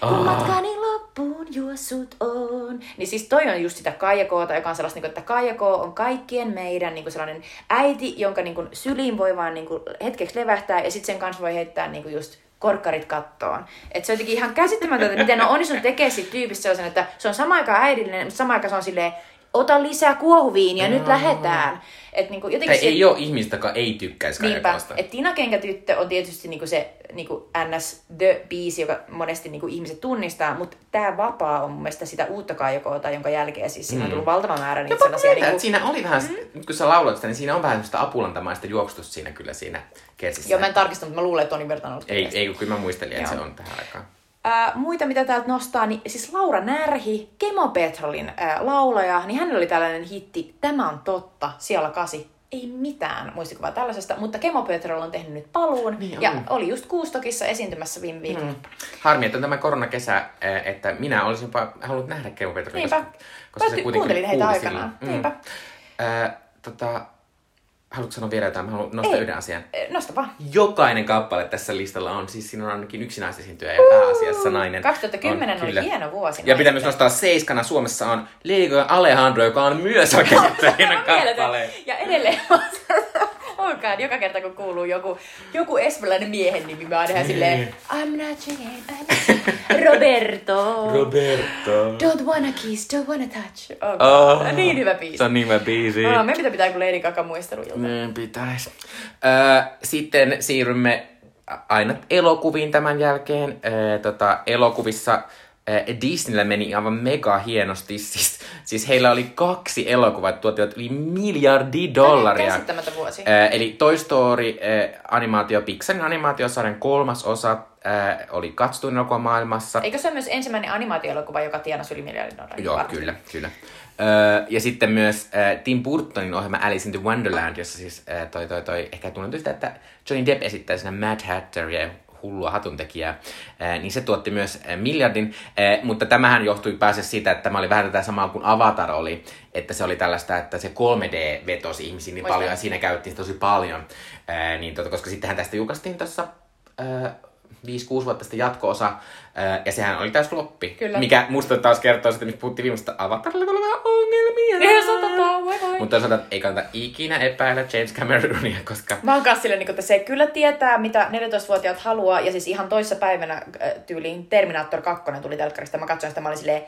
Kun matkani loppuun juossut on. Niin siis toi on just sitä Kaijakoota, joka on sellaista, että Kaijako on kaikkien meidän niin kuin sellainen äiti, jonka niin kuin syliin voi vaan niin kuin hetkeksi levähtää, ja sitten sen kanssa voi heittää niin kuin just korkkarit kattoon. Et se on jotenkin ihan käsittämätöntä, miten ne on onnistunut tekemään siitä tyypistä sellaisen, että se on samaan aikaan äidillinen, mutta samaan aikaan se on silleen, ota lisää kuohuviinia, nyt lähetään. Et niinku, jotenkin Tai se, ei ole ihmistä, joka ei tykkäisi Kajakasta. että Tina Kenkätyttö on tietysti niinku se niinku NS The-biisi, joka monesti niinku ihmiset tunnistaa, mutta tämä Vapaa on mun mielestä sitä uutta Kaijokoota, jonka jälkeen siis siinä on tullut valtava määrä niitä Jopa sellaisia... Niinku, että siinä oli vähän, mm. kun sä laulat sitä, niin siinä on vähän semmoista apulantamaista juoksutusta siinä kyllä siinä ketsissä. joo, mä en tarkistanut, mutta mä luulen, että Tonin vertaan on ollut ei, ei, kun kyllä mä muistelin, että se on tähän aikaan. Ää, muita, mitä täältä nostaa, niin siis Laura Närhi, Kemo Petrolin ää, laulaja, niin hänellä oli tällainen hitti, Tämä on totta, siellä kasi. Ei mitään muistikuvaa tällaisesta, mutta Kemo Petrol on tehnyt nyt paluun Niin ja on. oli just Kuustokissa esiintymässä viime viikolla. Mm. Harmi, että on tämä koronakesä, että minä olisin jopa halunnut nähdä Keuvo Petronin. Niinpä. Mä ty- kuuntelin heitä aikanaan. silloin. Niinpä. Äh, tota, haluatko sanoa vielä jotain? Mä haluan nostaa Ei. yhden asian. Nosta vaan. Jokainen kappale tässä listalla on, siis siinä on ainakin yksi naisesiintyjä ja pääasiassa nainen. 2010 on, oli kyllä. hieno vuosi. Ja pitää myös nostaa seiskana Suomessa on Leigo Alejandro, joka on myös oikein kappale. Ja edelleen onkaan, joka kerta kun kuuluu joku, joku espanjalainen miehen nimi, mä aina ihan silleen, I'm not name, I'm not Roberto. Roberto. Don't wanna kiss, don't wanna touch. Oh, Oh. Niin hyvä biisi. Se on niin hyvä biisi. Oh, meidän pitää pitää kuin Lady Gaga muisteluilta. Niin pitäis. Öö, sitten siirrymme aina elokuviin tämän jälkeen. Öö, tota, elokuvissa öö, Disneyllä meni aivan mega hienosti. Siis, siis heillä oli kaksi elokuvaa, että tuottivat yli miljardi dollaria. Käsittämätön vuosi. Öö, eli Toy Story animaatio, Pixarin animaatiosarjan kolmas osa öö, oli katsotuin elokuva maailmassa. Eikö se ole myös ensimmäinen animaatioelokuva, joka tienasi yli miljardin dollaria? Joo, Varmasti. kyllä, kyllä. Öö, ja sitten myös äh, Tim Burtonin ohjelma Alice in the Wonderland, jossa siis äh, toi, toi, toi, ehkä tunnettu sitä, että Johnny Depp esittää siinä Mad Hatteria ja hullua hatuntekijää, äh, niin se tuotti myös äh, miljardin, äh, mutta tämähän johtui pääasiassa siitä, että tämä oli vähän tätä samaa kuin Avatar oli, että se oli tällaista, että se 3D vetosi ihmisiin niin Muistan. paljon ja siinä käytettiin sitä tosi paljon, äh, niin tota, koska sittenhän tästä julkaistiin tuossa äh, 5-6 vuotta sitten jatko-osa, ja sehän oli täys floppi. Kyllä. Mikä musta taas kertoo sitä, mistä puhuttiin viimeistä Avatarilla, oli vähän ongelmia. Niin, se on totta, voi voi. Mutta toisaalta ei kannata ikinä epäillä James Cameronia, koska Mä oon kanssa silleen, niin että se kyllä tietää, mitä 14-vuotiaat haluaa. Ja siis ihan toissa päivänä tyyliin Terminator 2 tuli telkkarista. Mä katsoin sitä, mä olin silleen,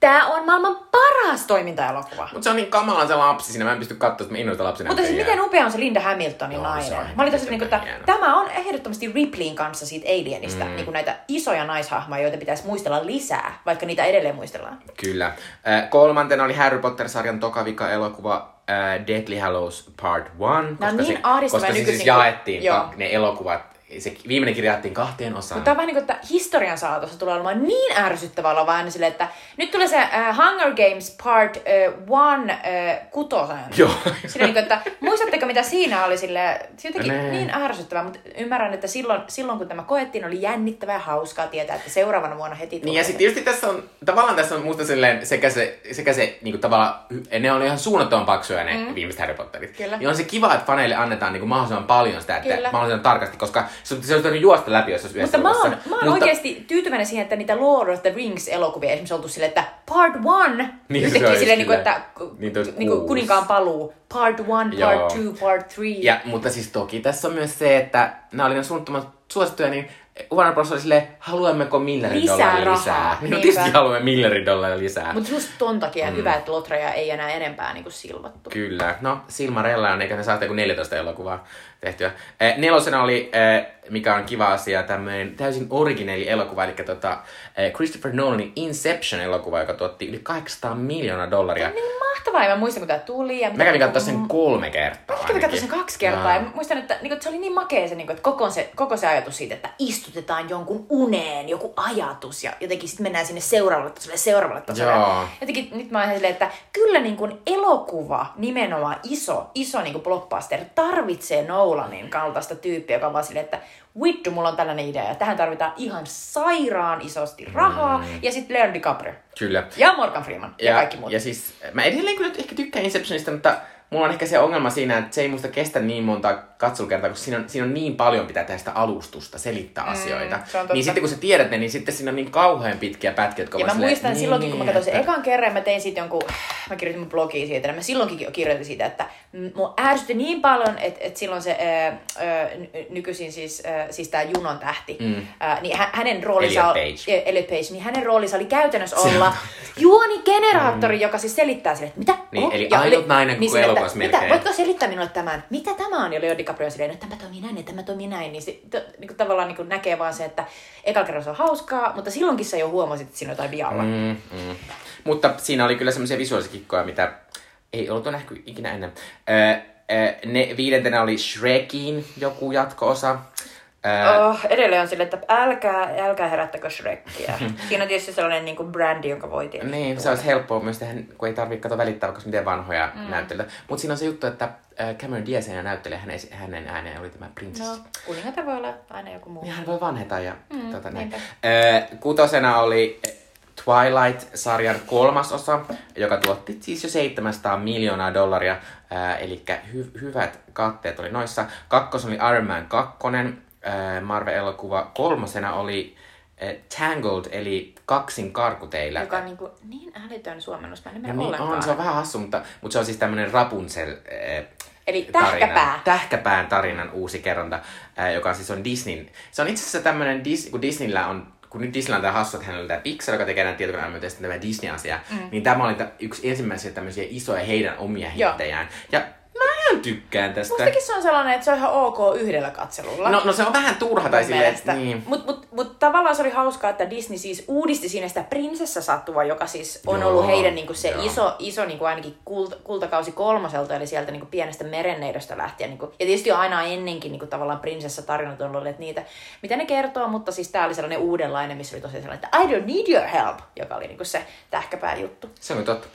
tää on maailman paras toimintaelokuva. Mutta se on niin kamala se lapsi siinä, mä en pysty katsoa, että mä innoin. Mutta siis miten upea on se Linda Hamiltonin se nainen. Mä olin tosi niin että tämä on ehdottomasti Ripleyin kanssa siitä Alienista. Mm. Niin kuin näitä isoja naishahmoja, joita pitäisi muistella lisää, vaikka niitä edelleen muistellaan. Kyllä. Äh, kolmantena oli Harry Potter-sarjan tokavika elokuva äh, Deathly Hallows Part 1. Koska niin se, koska se siis jaettiin joo. ne elokuvat. Se viimeinen kirja jaettiin kahteen osaan. Mutta on vähän niin kuin, että historian saatossa tulee olemaan niin ärsyttävää olla vaan silleen, että nyt tulee se uh, Hunger Games Part 1 uh, uh, kutosen. Joo. Silleen, niin kuin, että muistatteko mitä siinä oli sille jotenkin Nee. niin ärsyttävää, mutta ymmärrän, että silloin, silloin kun tämä koettiin, oli jännittävää ja hauskaa tietää, että seuraavana vuonna heti tulee. Niin ja sitten tietysti tässä on, tavallaan tässä on musta silleen sekä se, sekä se niinku tavallaan, ne on ihan suunnattoman paksuja ne mm. viimeiset Harry Potterit. Kyllä. Ja on se kiva, että faneille annetaan niinku mahdollisimman paljon sitä, että Kyllä. mahdollisimman tarkasti, koska se, se olisi tarvinnut juosta läpi, jos olisi Mutta mä oon, mä oon oikeasti tyytyväinen siihen, että niitä Lord of the Rings-elokuvia esimerkiksi oltu silleen, että part one, Niin, se yhtäkkiä olisi silleen, niin kuin, että olisi niin kuin kuninkaan paluu, part one, Joo. part two, part three. Ja, mutta siis toki tässä on myös se, että nämä oli ne suunnattoman suosittuja, niin Warner Bros. oli silleen, haluammeko miljardin Lisää dollaria rahaa. lisää? Niin, tietysti haluamme miljardin dollaria lisää. Mutta just ton takia mm. hyvä, että Lotreja ei enää enempää niin kuin silvattu. Kyllä. No, Silmarella on, eikä ne saa kuin 14 elokuvaa tehtyä. Eh, nelosena oli, eh, mikä on kiva asia, tämmöinen täysin origineeli elokuva, eli tota, eh, Christopher Nolanin Inception-elokuva, joka tuotti yli 800 miljoonaa dollaria. Niin mahtavaa, ja mä muistan kun tää tuli. Ja Mä kävin katsoa sen kolme kertaa. Mä kävin katsoa sen kaksi kertaa ja mä muistan, että, niin, että se oli niin makea se, niin, että koko se, koko se ajatus siitä, että istutetaan jonkun uneen, joku ajatus ja jotenkin sitten mennään sinne seuraavalle tasolle, seuraavalle tasolle. Joo. Jotenkin nyt mä oon silleen, että kyllä niin kuin elokuva, nimenomaan iso, iso niin kuin blockbuster, tarvitsee Nolanin kaltaista tyyppiä, joka on vaan silleen, että vittu, mulla on tällainen idea ja tähän tarvitaan ihan sairaan isosti rahaa. Mm. Ja sitten Leonardo DiCaprio. Kyllä. Ja Morgan Freeman ja, ja kaikki muut. Ja siis, mä edelleen kyllä ehkä tykkään Inceptionista, mutta mulla on ehkä se ongelma siinä, että se ei musta kestä niin monta katselukertaa, koska siinä on, siinä on niin paljon pitää tehdä sitä alustusta, selittää mm, asioita. Niin sitten kun sä tiedät ne, niin sitten siinä on niin kauhean pitkiä pätkiä, jotka Ja mä silleen, muistan niin, silloinkin, kun mä niin, katsoin sen että- ekan kerran, mä tein siitä jonkun, mä kirjoitin mun blogiin siitä, ja mä silloinkin jo kirjoitin siitä, että m- mua ärsytti niin paljon, että, että silloin se ää, ää, ny- nykyisin siis, ää, siis tää Junon tähti, mm. ää, niin hä- hänen roolinsa Elliot oli- Page. Elliot Page, niin hänen roolinsa oli käytännössä olla juonigeneraattori, joka siis selittää sille, että mitä? Mm. Niin, Oh, eli ainut nainen koko että mitä, voitko selittää minulle tämän? Mitä tämä on? Ja Leo DiCaprio silleen, että tämä toimii näin ja tämä toimii näin. Niin, se, to, niin kuin tavallaan niin kuin näkee vaan se, että eka kerran se on hauskaa, mutta silloinkin sä jo huomasit, että siinä on jotain vialla. Mm. Mm, mm. Mutta siinä oli kyllä semmoisia visuaalisia kikkoja, mitä ei ollut nähty ikinä ennen. Öö, öö, ne viidentenä oli Shrekin joku jatko-osa. Oh, edelleen on silleen, että älkää, älkää herättäkö Shrekkiä. Siinä on tietysti sellainen niin kuin brändi, jonka voi tietysti Niin, se tuoda. olisi helppoa myös tehdä, kun ei tarvitse katsoa välittää vaikka miten vanhoja mm. näyttelijöitä. Mutta siinä on se juttu, että Cameron Diaz ja näyttelijä, hänen, hänen ääneen oli tämä prinsessi. No, kuningatar voi olla aina joku muu. Ja hän voi vanheta ja mm, tota näin. kutosena oli Twilight-sarjan kolmas osa, joka tuotti siis jo 700 miljoonaa dollaria, eli hy- hyvät katteet oli noissa. Kakkos oli Iron Man 2, äh, Marvel-elokuva. Kolmosena oli äh, Tangled, eli kaksin karkuteillä. Joka on niin, kuin, niin älytön suomennus, mä en No niin, ollenkaan. on, se on vähän hassu, mutta, mutta se on siis tämmöinen Rapunzel äh, Eli tarina. tähkäpää. Tähkäpään tarinan uusi kerronta, äh, joka siis on Disneyn. Se on itse asiassa tämmöinen, Dis, kun Disneyllä on kun nyt Disneyllä on tämä hassu, että hänellä on tämä Pixar, joka tekee näitä tietokoneanimioita tämä Disney-asia, mm. niin tämä oli yksi ensimmäisiä tämmöisiä isoja heidän omia hittejään. Ja mä ihan tykkään tästä. Mustakin se on sellainen, että se on ihan ok yhdellä katselulla. No, no se on vähän turha tai silleen, niin. Mutta mut, mut tavallaan se oli hauskaa, että Disney siis uudisti siinä sitä prinsessasattua, joka siis on Joo, ollut heidän niinku se joo. iso, iso niinku ainakin kult, kultakausi kolmoselta, eli sieltä niinku pienestä merenneidosta lähtien. Niinku, ja tietysti jo aina ennenkin niinku tavallaan prinsessatarinat on olleet niitä, mitä ne kertoo, mutta siis tää oli sellainen uudenlainen, missä oli tosiaan sellainen, että I don't need your help, joka oli niinku se tähkäpää juttu. Se on totta.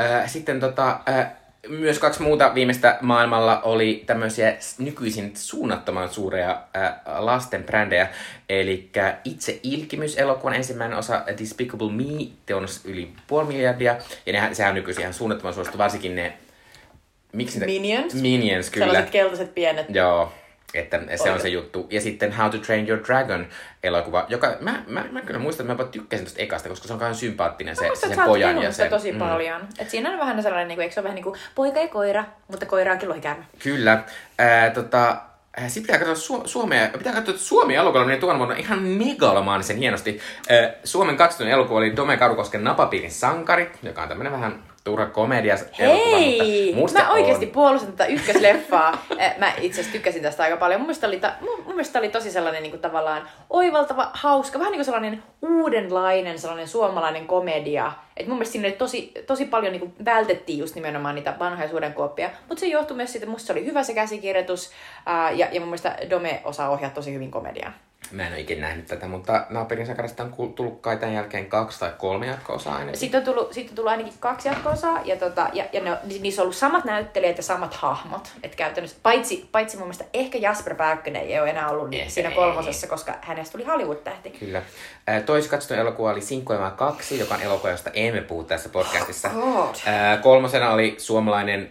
Äh, sitten tota, äh, myös kaksi muuta viimeistä maailmalla oli tämmöisiä nykyisin suunnattoman suuria äh, lasten brändejä. Eli itse Ilkimys-elokuvan ensimmäinen osa Despicable Me teonnus yli puoli miljardia. Ja nehän, sehän on nykyisin ihan suunnattoman suosittu, varsinkin ne... Miksi niitä- Minions? Minions, kyllä. Sellaiset keltaiset pienet. Joo, että se on Oikein. se juttu. Ja sitten How to Train Your Dragon elokuva, joka mä, mä, mä kyllä muistan, että mä jopa tykkäsin tosta ekasta, koska se on kauhean sympaattinen se, Muistan, se sen pojan ja se... tosi mm. paljon. Et siinä on vähän sellainen, niinku, eikö se ole vähän niin kuin poika ja koira, mutta koiraakin lohikäärme. Kyllä. Ää, tota, sitten pitää katsoa Su- Suomea, pitää katsoa, että Suomi elokuva oli tuona vuonna ihan megalomaanisen hienosti. Suomen 20 elokuva oli Dome Karukosken Napapiirin sankarit, joka on tämmönen vähän turha komedia elokuva, Hei! mutta musta Mä oikeasti on. puolustan tätä ykkösleffaa. Eh, mä itse asiassa tykkäsin tästä aika paljon. Mun mielestä oli, ta- mun, mun mielestä oli tosi sellainen niin kuin tavallaan oivaltava, hauska, vähän niin kuin sellainen uudenlainen, sellainen suomalainen komedia. Et mun mielestä siinä oli tosi, tosi paljon niin kuin vältettiin just nimenomaan niitä vanhoja suodenkuoppia. Mutta se johtui myös siitä, että musta se oli hyvä se käsikirjoitus. Ää, ja, ja mun mielestä Dome osaa ohjaa tosi hyvin komediaa. Mä en ole ikinä nähnyt tätä, mutta Napapiirin sankarista on tullut kai tämän jälkeen kaksi tai kolme jatko-osaa ainakin. Sitten on tullut, sitten on tullut ainakin kaksi jatko-osaa, ja, tota, ja, ja ne, on- niissä on ollut samat näyttelijät ja samat hahmot. Et käytännössä, paitsi, paitsi mun mielestä ehkä Jasper Pääkkönen ei ole enää ollut Ei, siinä ei. kolmosessa, koska hänestä tuli Hollywood-tähti. Kyllä. Toisi katsottu elokuva oli Sinkoima 2, joka on elokuva, josta emme puhu tässä podcastissa. God. Ää, kolmosena oli suomalainen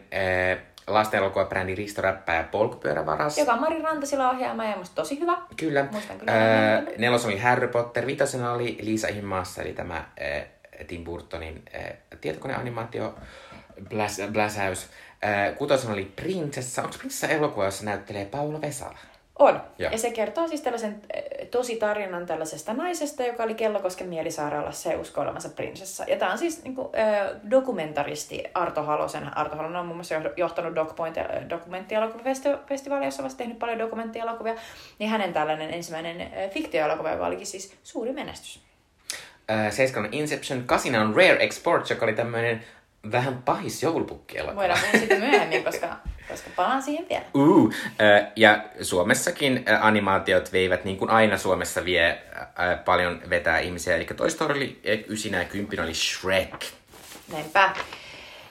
lasten elokuvabrändi Risto Räppä ja Polkupyörävaras. Joka on Mari Rantasila ohjaama ja musta tosi hyvä. Kyllä. Muistan kyllä. Ää, nelos oli Harry Potter, vitosena oli Liisa Ihmaassa, eli tämä ää, Tim Burtonin ää, tietokoneanimaatio Bläs, Bläsäys. Ää, kutosena oli Prinsessa. Onko Prinsessa elokuva, jossa näyttelee Paula Vesala? On. Joo. Ja se kertoo siis tällaisen äh, tosi tarinan tällaisesta naisesta, joka oli Kellokosken mielisairaalassa ja uskoi olevansa prinsessa. Ja tämä on siis niinku, äh, dokumentaristi Arto Halosen. Arto Halonen on muun muassa jo- johtanut DocPoint, äh, dokumenttielokuvafestivaalia, jossa on tehnyt paljon dokumenttielokuvia. Niin hänen tällainen ensimmäinen äh, fiktioelokuva, joka olikin siis suuri menestys. Ää, Seiskan on Inception, kasina on Rare Export, joka oli tämmöinen vähän pahis joulupukki-elokuva. Voidaan puhua siitä myöhemmin, koska, koska palaan siihen vielä. Uh, ja Suomessakin animaatiot veivät, niin kuin aina Suomessa vie, paljon vetää ihmisiä. Eli Toy Story oli 9 ja 10 oli Shrek. Näinpä.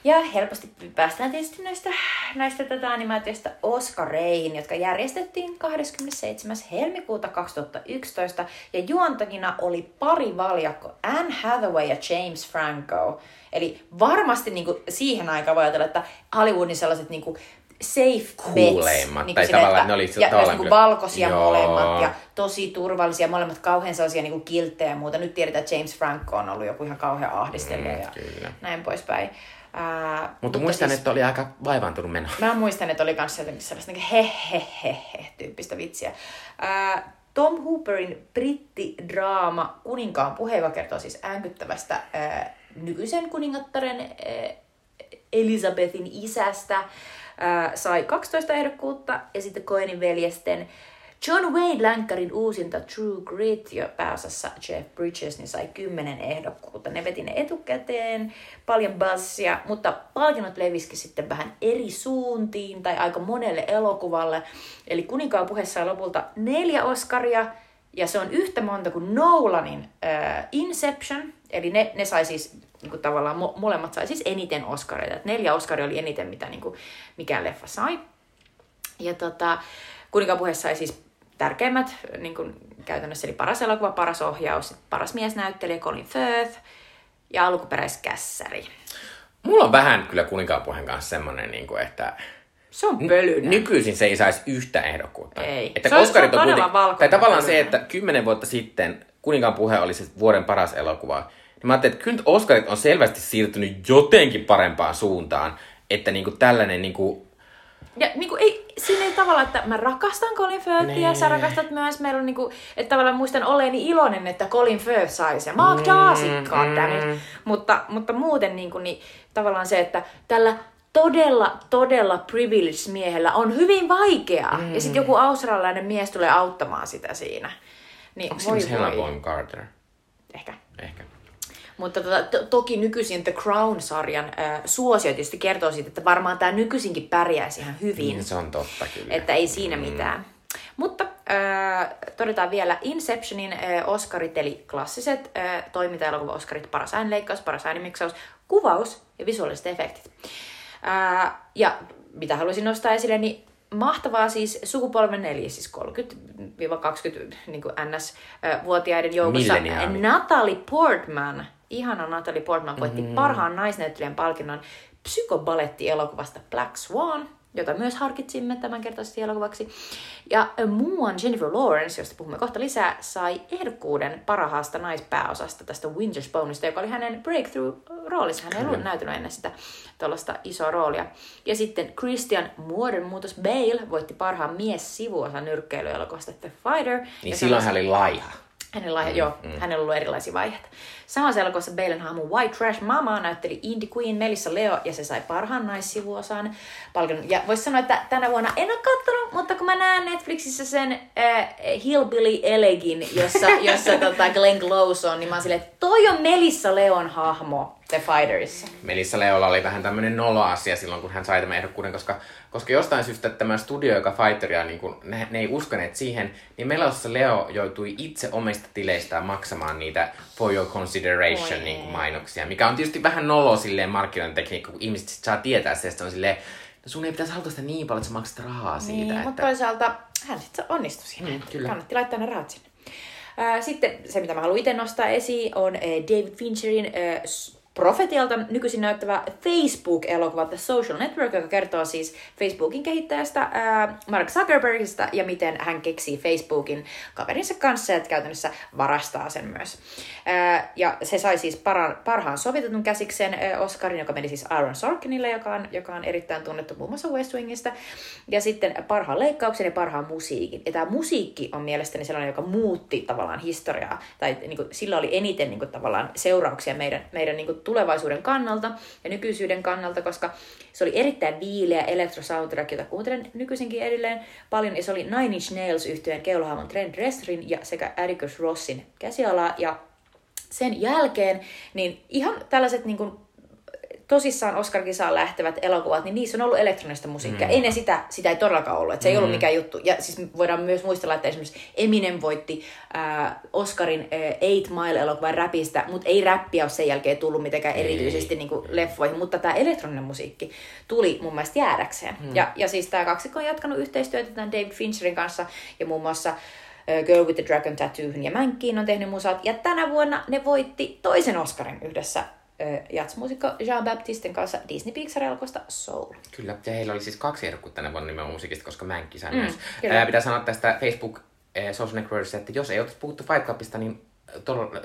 Ja helposti päästään tietysti näistä, näistä tätä animaatioista Oscareihin, jotka järjestettiin 27. helmikuuta 2011. Ja juontajina oli pari valjakko, Anne Hathaway ja James Franco. Eli varmasti niin kuin, siihen aikaan voi ajatella, että Hollywoodin sellaiset niin kuin, safe Kuuleimmat, bets. tai silleen, tavallaan että- ne oli ja tavallaan myös niin valkoisia Joo. molemmat ja tosi turvallisia, molemmat kauhean sellaisia niin kilttejä ja muuta. Nyt tiedetään, että James Franco on ollut joku ihan kauhean ahdistelija Mm, ja kyllä. näin poispäin. Ää, Mutta muistan, siis- että oli aika vaivaantunut meno. Mä muistan, että oli myös jotenkin sellaista niin he he he he tyyppistä vitsiä. Ää, Tom Hooperin brittidraama Kuninkaan puhe, joka kertoo siis äänkyttävästä ää, nykyisen kuningattaren ää, Elisabethin isästä, ää, sai 12 ehdokkuutta ja sitten Coenin veljesten John Wayne Lankkarin uusinta True Grit jo pääosassa Jeff Bridges niin sai 10 ehdokkuutta. Ne veti ne etukäteen, paljon bassia, mutta palkinnot leviski sitten vähän eri suuntiin tai aika monelle elokuvalle. Eli Kuninkaan puhe sai lopulta neljä Oscaria, ja se on yhtä monta kuin Nolanin äh, Inception, eli ne, ne sai siis niin kuin tavallaan mo- molemmat sai siis eniten Oscareita. Neljä Oscaria oli eniten, mitä niin kuin, mikään leffa sai. Ja tota, Kuninkaan puhe sai siis tärkeimmät, niin kuin käytännössä eli paras elokuva, paras ohjaus, paras miesnäyttelijä Colin Firth ja alkuperäiskässäri. Mulla on vähän kyllä kuninkaan puheen kanssa semmonen, niin kuin, että Se on pölyinen. nykyisin se ei saisi yhtä ehdokkuutta. Ei. Että Se on- Oscarit se on todella kuiten- Tai tavallaan se, pölyinen. että kymmenen vuotta sitten kuninkaan puhe oli se vuoden paras elokuva. Niin mä ajattelin, että kyllä Oscarit on selvästi siirtynyt jotenkin parempaan suuntaan. Että niinku tällainen niinku, Ja niin kuin, ei, siinä ei tavallaan, että mä rakastan Colin Firthia, Nee. sä rakastat myös, meillä on niin kuin, että tavallaan muistan olleeni iloinen, että Colin Firth sai sen. Mark Darcy, goddammit. Mutta, mutta muuten niin, kuin, niin tavallaan se, että tällä todella, todella privileged miehellä on hyvin vaikeaa. Ja sitten joku australialainen mies tulee auttamaan sitä siinä. Niin, onko se Helena Bonham Carter? Ehkä. Ehkä. Mutta tota, to, toki nykyisin The Crown-sarjan äh, suosio tietysti kertoo siitä, että varmaan tämä nykyisinkin pärjäisi ihan hyvin. Niin se on totta kyllä. Että ei siinä mitään. Mutta äh, todetaan vielä Inceptionin äh, Oscarit, eli klassiset äh, toiminta-elokuva-Oscarit, paras äänenleikkaus, paras äänimiksaus, kuvaus ja visuaaliset efektit. Äh, ja mitä haluaisin nostaa esille, niin mahtavaa siis sukupolven neljä, siis 30-20 niin NS-vuotiaiden joukossa. Natalie Portman, ihana Natalie Portman, voitti mm. parhaan naisnäyttelijän palkinnon psykobalettielokuvasta Black Swan, jota myös harkitsimme tämänkertaisesti elokuvaksi. Ja muuan Jennifer Lawrence, josta puhumme kohta lisää, sai ehdokkuuden parhaasta naispääosasta tästä Winter's Boneista, joka oli hänen breakthrough-roolissa. Hän ei ollut näytellyt ennen sitä tuollaista isoa roolia. Ja sitten Christian Muodonmuutos Bale voitti parhaan mies sivuosan nyrkkeilyelokuvasta The Fighter. Niin Ja silloin hän oli laiha. Hänellä, mm, joo, mm. hänellä on ollut erilaisia vaiheita. Samassa elokuvassa Balen hahmo White Trash Mama näytteli Indie Queen Melissa Leo ja se sai parhaan naissivuosan palkinnon. Ja voisi sanoa, että tänä vuonna en ole kattonut, mutta kun mä näen Netflixissä sen äh, Hillbilly Elegin, jossa, jossa tota Glenn Close on, niin mä oon silleen, että toi on Melissa Leon hahmo The Fighterissa. Melissa Leolla oli vähän tämmöinen nolo-asia silloin, kun hän sai tämän ehdokkuuden, koska, koska jostain syystä tämä studio, joka Fighteria, niin kun, ne, ne ei uskoneet siihen, niin Melossa Leo joutui itse omista tileistään maksamaan niitä for your consideration Oi niin mainoksia, mikä on tietysti vähän nolo silleen markkinointitekniikka, kun ihmiset sit saa tietää se, että on silleen, no sun ei pitäisi haluta sitä niin paljon, että sä maksat rahaa siitä. Niin, että... mutta toisaalta hän sitten onnistui siinä. Mm, kyllä. Kannatti laittaa ne rahat sinne. Sitten se, mitä mä haluan itse nostaa esiin, on David Fincherin Profetialta nykyisin näyttävä Facebook-elokuva The Social Network, joka kertoo siis Facebookin kehittäjästä ää, Mark Zuckerbergista ja miten hän keksii Facebookin kaverinsa kanssa ja käytännössä varastaa sen myös. Ää, ja se sai siis para, parhaan sovitetun käsiksen ää, Oscarin, joka meni siis Aaron Sorkinille, joka on, joka on erittäin tunnettu muun muassa West Wingistä. Ja sitten parhaan leikkauksen ja parhaan musiikin. Ja tämä musiikki on mielestäni sellainen, joka muutti tavallaan historiaa, tai niin kuin, sillä oli eniten niin kuin, tavallaan seurauksia meidän, meidän niin kuin, tulevaisuuden kannalta ja nykyisyyden kannalta, koska se oli erittäin viileä electro soundtrack, jota kuuntelen nykyisinkin edelleen paljon, ja se oli Nine Inch Nails yhtyeen keulahamon Trent Reznorin ja sekä Atticus Rossin käsialaa, ja sen jälkeen niin ihan tällaiset niin kuin, tosissaan Oscar-kisaan lähtevät elokuvat, niin niissä on ollut elektronista musiikkia. Mm. Ennen sitä, sitä ei todellakaan ollut, että se ei mm. ollut mikään juttu. Ja siis voidaan myös muistella, että esimerkiksi Eminem voitti äh, Oscarin äh, Eight Mile-elokuvan räpistä, mutta ei räppiä ole sen jälkeen tullut mitenkään ei. erityisesti niin kuin leffoihin, mutta tämä elektroninen musiikki tuli mun mielestä jäädäkseen. Mm. Ja, ja siis tämä kaksikko on jatkanut yhteistyötä tämän David Fincherin kanssa ja muun muassa Girl with the Dragon Tattoohun ja Mänkkiin on tehnyt musat. Ja tänä vuonna ne voitti toisen Oscarin yhdessä jatsmuusikko Jean-Baptisten kanssa Disney Pixar-elokusta Soul. Kyllä, ja heillä oli siis kaksi ehdokkuutta tänä vuonna nimenomaan musiikista, koska Mänkki sai mm, myös. Ää, pitää sanoa tästä Facebook Social Networkista, että jos ei olisi puhuttu Fight Clubista, niin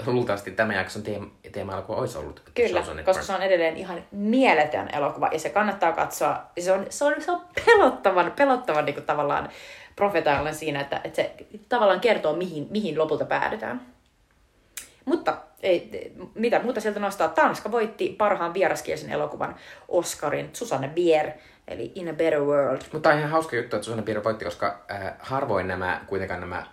luultavasti tämä jakson teema, teema-elokuva olisi ollut. Kyllä, koska se on edelleen ihan mieletön elokuva ja se kannattaa katsoa. Se on, se on, se on pelottavan, pelottavan niin kuin tavallaan profetaalinen siinä, että, että se tavallaan kertoo, mihin, mihin lopulta päädytään. Mutta ei, mitä muuta sieltä nostaa? Tanska voitti parhaan vieraskielisen elokuvan Oscarin Susanne Bier, eli In a Better World. Mutta on ihan hauska juttu, että Susanne Bier voitti, koska äh, harvoin nämä, kuitenkaan nämä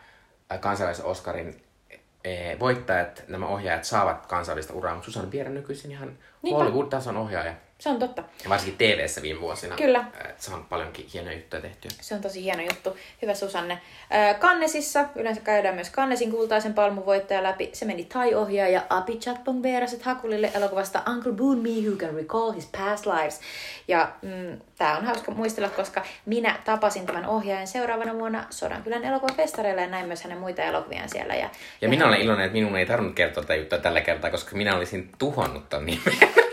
äh, kansainvälisen Oscarin äh, voittajat, nämä ohjaajat saavat kansallista uraa, mutta Susanne Bier on nykyisin ihan Hollywood-tason ohjaaja. Se on totta. Ja varsinkin tv viime vuosina. Kyllä. Se on paljonkin hienoja juttuja tehty. Se on tosi hieno juttu. Hyvä Susanne. Kannesissa, yleensä käydään myös Kannesin kultaisen palmun voittaja läpi. Se meni Thai-ohjaaja Api Chatpong Veeraset Hakulille elokuvasta Uncle Boon Me Who Can Recall His Past Lives. Ja mm, tää on hauska muistella, koska minä tapasin tämän ohjaajan seuraavana vuonna Sodankylän elokuvafestareilla ja näin myös hänen muita elokuviaan siellä. Ja, ja, ja minä olen iloinen, että minun ei tarvinnut kertoa tätä juttua tällä kertaa, koska minä olisin tuhonnut ton nimen.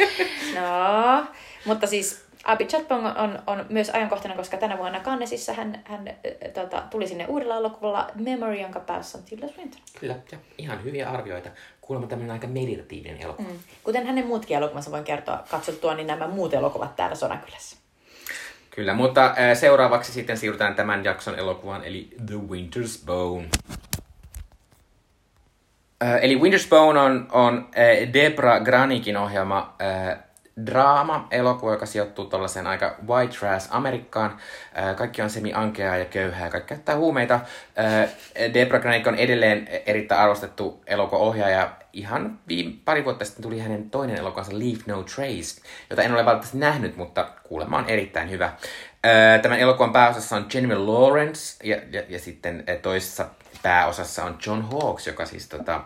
No, mutta siis Abi Chatpong on, on myös ajankohtainen, koska tänä vuonna Cannesissa hän, hän tota, tuli sinne uudella elokuvalla Memory, jonka päässä on Tilda Swinton. Kyllä, ja ihan hyviä arvioita. Kuulemma tämmöinen aika meditatiivinen elokuva. Mm. Kuten hänen muutkin elokuvansa voin kertoa katsottua, niin nämä muut elokuvat täällä Sodankylässä. Kyllä, mutta äh, seuraavaksi sitten siirrytään tämän jakson elokuvaan, eli The Winter's Bone. Äh, eli Winter's Bone on, on äh, Debra Granikin ohjelma äh, draama-elokuva, joka sijoittuu tuollaiseen aika white trash Amerikkaan. Äh, kaikki on semi-ankeaa ja köyhää, kaikki käyttää huumeita. Äh, Debra Granik on edelleen erittäin arvostettu elokuva-ohjaaja. Ihan viime, pari vuotta sitten tuli hänen toinen elokuvansa Leave No Trace, jota en ole valitettavasti nähnyt, mutta kuulemma on erittäin hyvä. Äh, tämän elokuvan pääosassa on Jennifer Lawrence ja, ja, ja sitten toisessa pääosassa on John Hawkes, joka siis tota,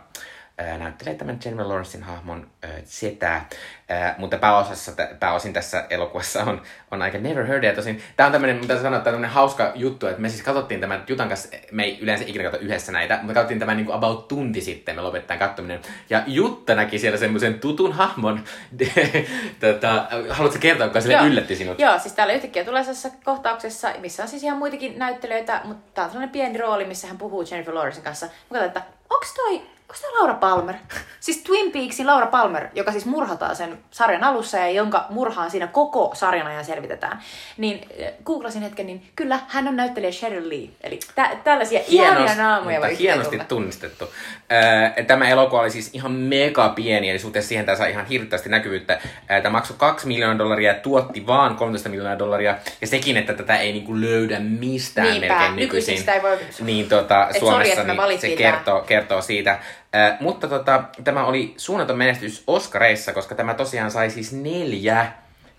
näyttelee tämän Jennifer Lawrencein hahmon äh, setää, äh, mutta pääosassa, pääosin tässä elokuvassa on, on aika never heard ja tosin tämä on tämmöinen, mitä sanoa, tämä on hauska juttu, että me siis katsottiin tämän Jutan kanssa, me ei yleensä ikinä katso yhdessä näitä, mutta katsottiin tämän niin kuin about tunti sitten, me lopettiin katsominen, ja Jutta näki siellä semmoisen tutun hahmon, tota, haluatko kertoa, kuka sille yllätti sinut? Joo, siis täällä yhtäkkiä tulee kohtauksessa, missä on siis ihan muitakin näyttelijöitä, mutta tää on sellainen pieni rooli, missä hän puhuu Jennifer Lawrencein kanssa. Mä katsoin, että onks toi onko tämä Laura Palmer? Siis Twin Peaksin Laura Palmer, joka siis murhataan sen sarjan alussa ja jonka murhaan siinä koko sarjan ajan selvitetään. Niin äh, googlasin hetken, niin kyllä hän on näyttelijä Sheryl Lee. Eli tä- tällaisia ihania naamoja voi hienosti tulla. tunnistettu. Äh, tämä elokuva oli siis ihan mega pieni, eli suhteessa siihen tämä saa ihan hirveästi näkyvyyttä. Äh, tämä maksoi 2 miljoonaa dollaria ja tuotti vaan 13 miljoonaa dollaria. Ja sekin, että tätä ei niinku löydä mistään Niinpä, melkein nykyisin. Ei voi... Niin tota, Suomessa sorry, niin se kertoo, kertoo siitä. Äh, mutta tota, tämä oli suunnaton menestys Oscareissa, koska tämä tosiaan sai siis neljä,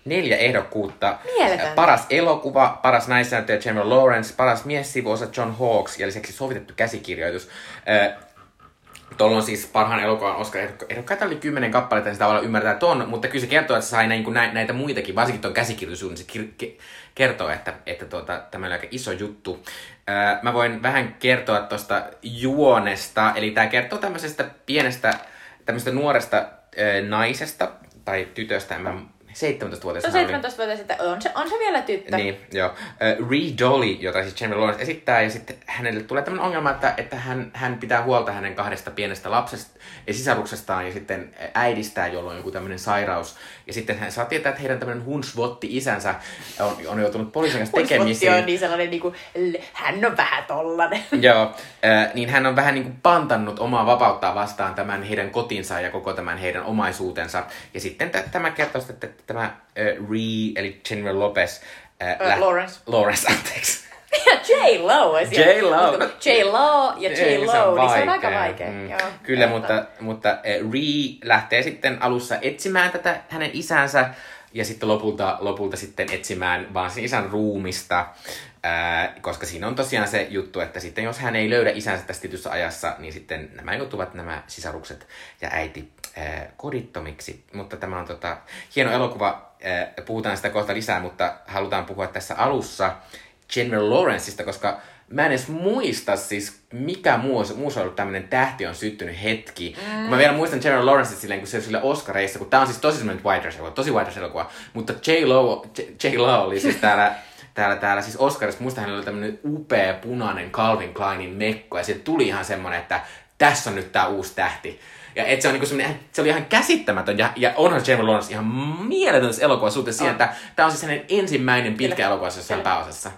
neljä ehdokkuutta. Mieletöntä. Paras elokuva, paras naisnäyttäjä Jennifer Lawrence, paras miessivuosa John Hawkes ja lisäksi sovitettu käsikirjoitus. Äh, Tuolla on siis parhaan elokuvan Oscar ehdokkaita oli kymmenen kappaletta, niin sitä tavallaan ymmärtää ton, mutta kyllä se kertoo, että se sai näin, näitä, näitä muitakin, varsinkin tuon käsikirjoitusuuden, niin se kir- kertoo, että, että tuota, tämä on aika iso juttu. Mä voin vähän kertoa tuosta juonesta, eli tämä kertoo tämmöisestä pienestä, tämmöisestä nuoresta öö, naisesta tai tytöstä, en mä 17-vuotias. No 17-vuotias, että on se, on se vielä tyttö. Niin, joo. Uh, Ree Dolly, jota siis Jennifer Lawrence esittää, ja sitten hänelle tulee tämmöinen ongelma, että, että hän, hän pitää huolta hänen kahdesta pienestä lapsesta ja sisaruksestaan ja sitten äidistään, jolla on joku tämmöinen sairaus. Ja sitten hän saa tietää, että heidän tämmöinen hunsvotti isänsä on, on joutunut poliisin kanssa tekemisiin. on niin sellainen, niin kuin, hän on vähän tollanen. joo, uh, niin hän on vähän niin kuin pantannut omaa vapauttaa vastaan tämän heidän kotinsa ja koko tämän heidän omaisuutensa. Ja sitten t- tämä kertoo, että tämä äh, Ree, eli Jennifer Lopez. Äh, uh, Lawrence. Lawrence, anteeksi. J-Lo. J-Lo. J-Lo ja J-Lo, niin se on aika vaikea. Mm. Joo, Kyllä, mutta, mutta Ree lähtee sitten alussa etsimään tätä hänen isänsä, ja sitten lopulta, lopulta sitten etsimään vaan sen isän ruumista, ää, koska siinä on tosiaan se juttu, että sitten jos hän ei löydä isänsä tässä tietyssä ajassa, niin sitten nämä joutuvat nämä sisarukset ja äiti ää, kodittomiksi. Mutta tämä on tota, hieno elokuva, ää, puhutaan sitä kohta lisää, mutta halutaan puhua tässä alussa General Lawrenceista, koska mä en edes muista siis, mikä muu, muu on ollut tämmöinen tähti on syttynyt hetki. Mm. Kun mä vielä muistan General Lawrence silleen, kun se oli sille Oscareissa, kun tää on siis tosi semmoinen White elokuva, tosi White elokuva, mutta J-Lo, J-Lo oli siis täällä täällä, täällä siis Oscarissa, muista hänellä oli tämmöinen upea punainen Calvin Kleinin mekko, ja sitten tuli ihan semmoinen, että tässä on nyt tää uusi tähti. Ja et se, on niinku se oli ihan käsittämätön, ja, ja onhan Jamie Lawrence ihan mieletön elokuva suhteen siihen, että tämä on siis hänen ensimmäinen pitkä elokuva, jossa hän pääosassa.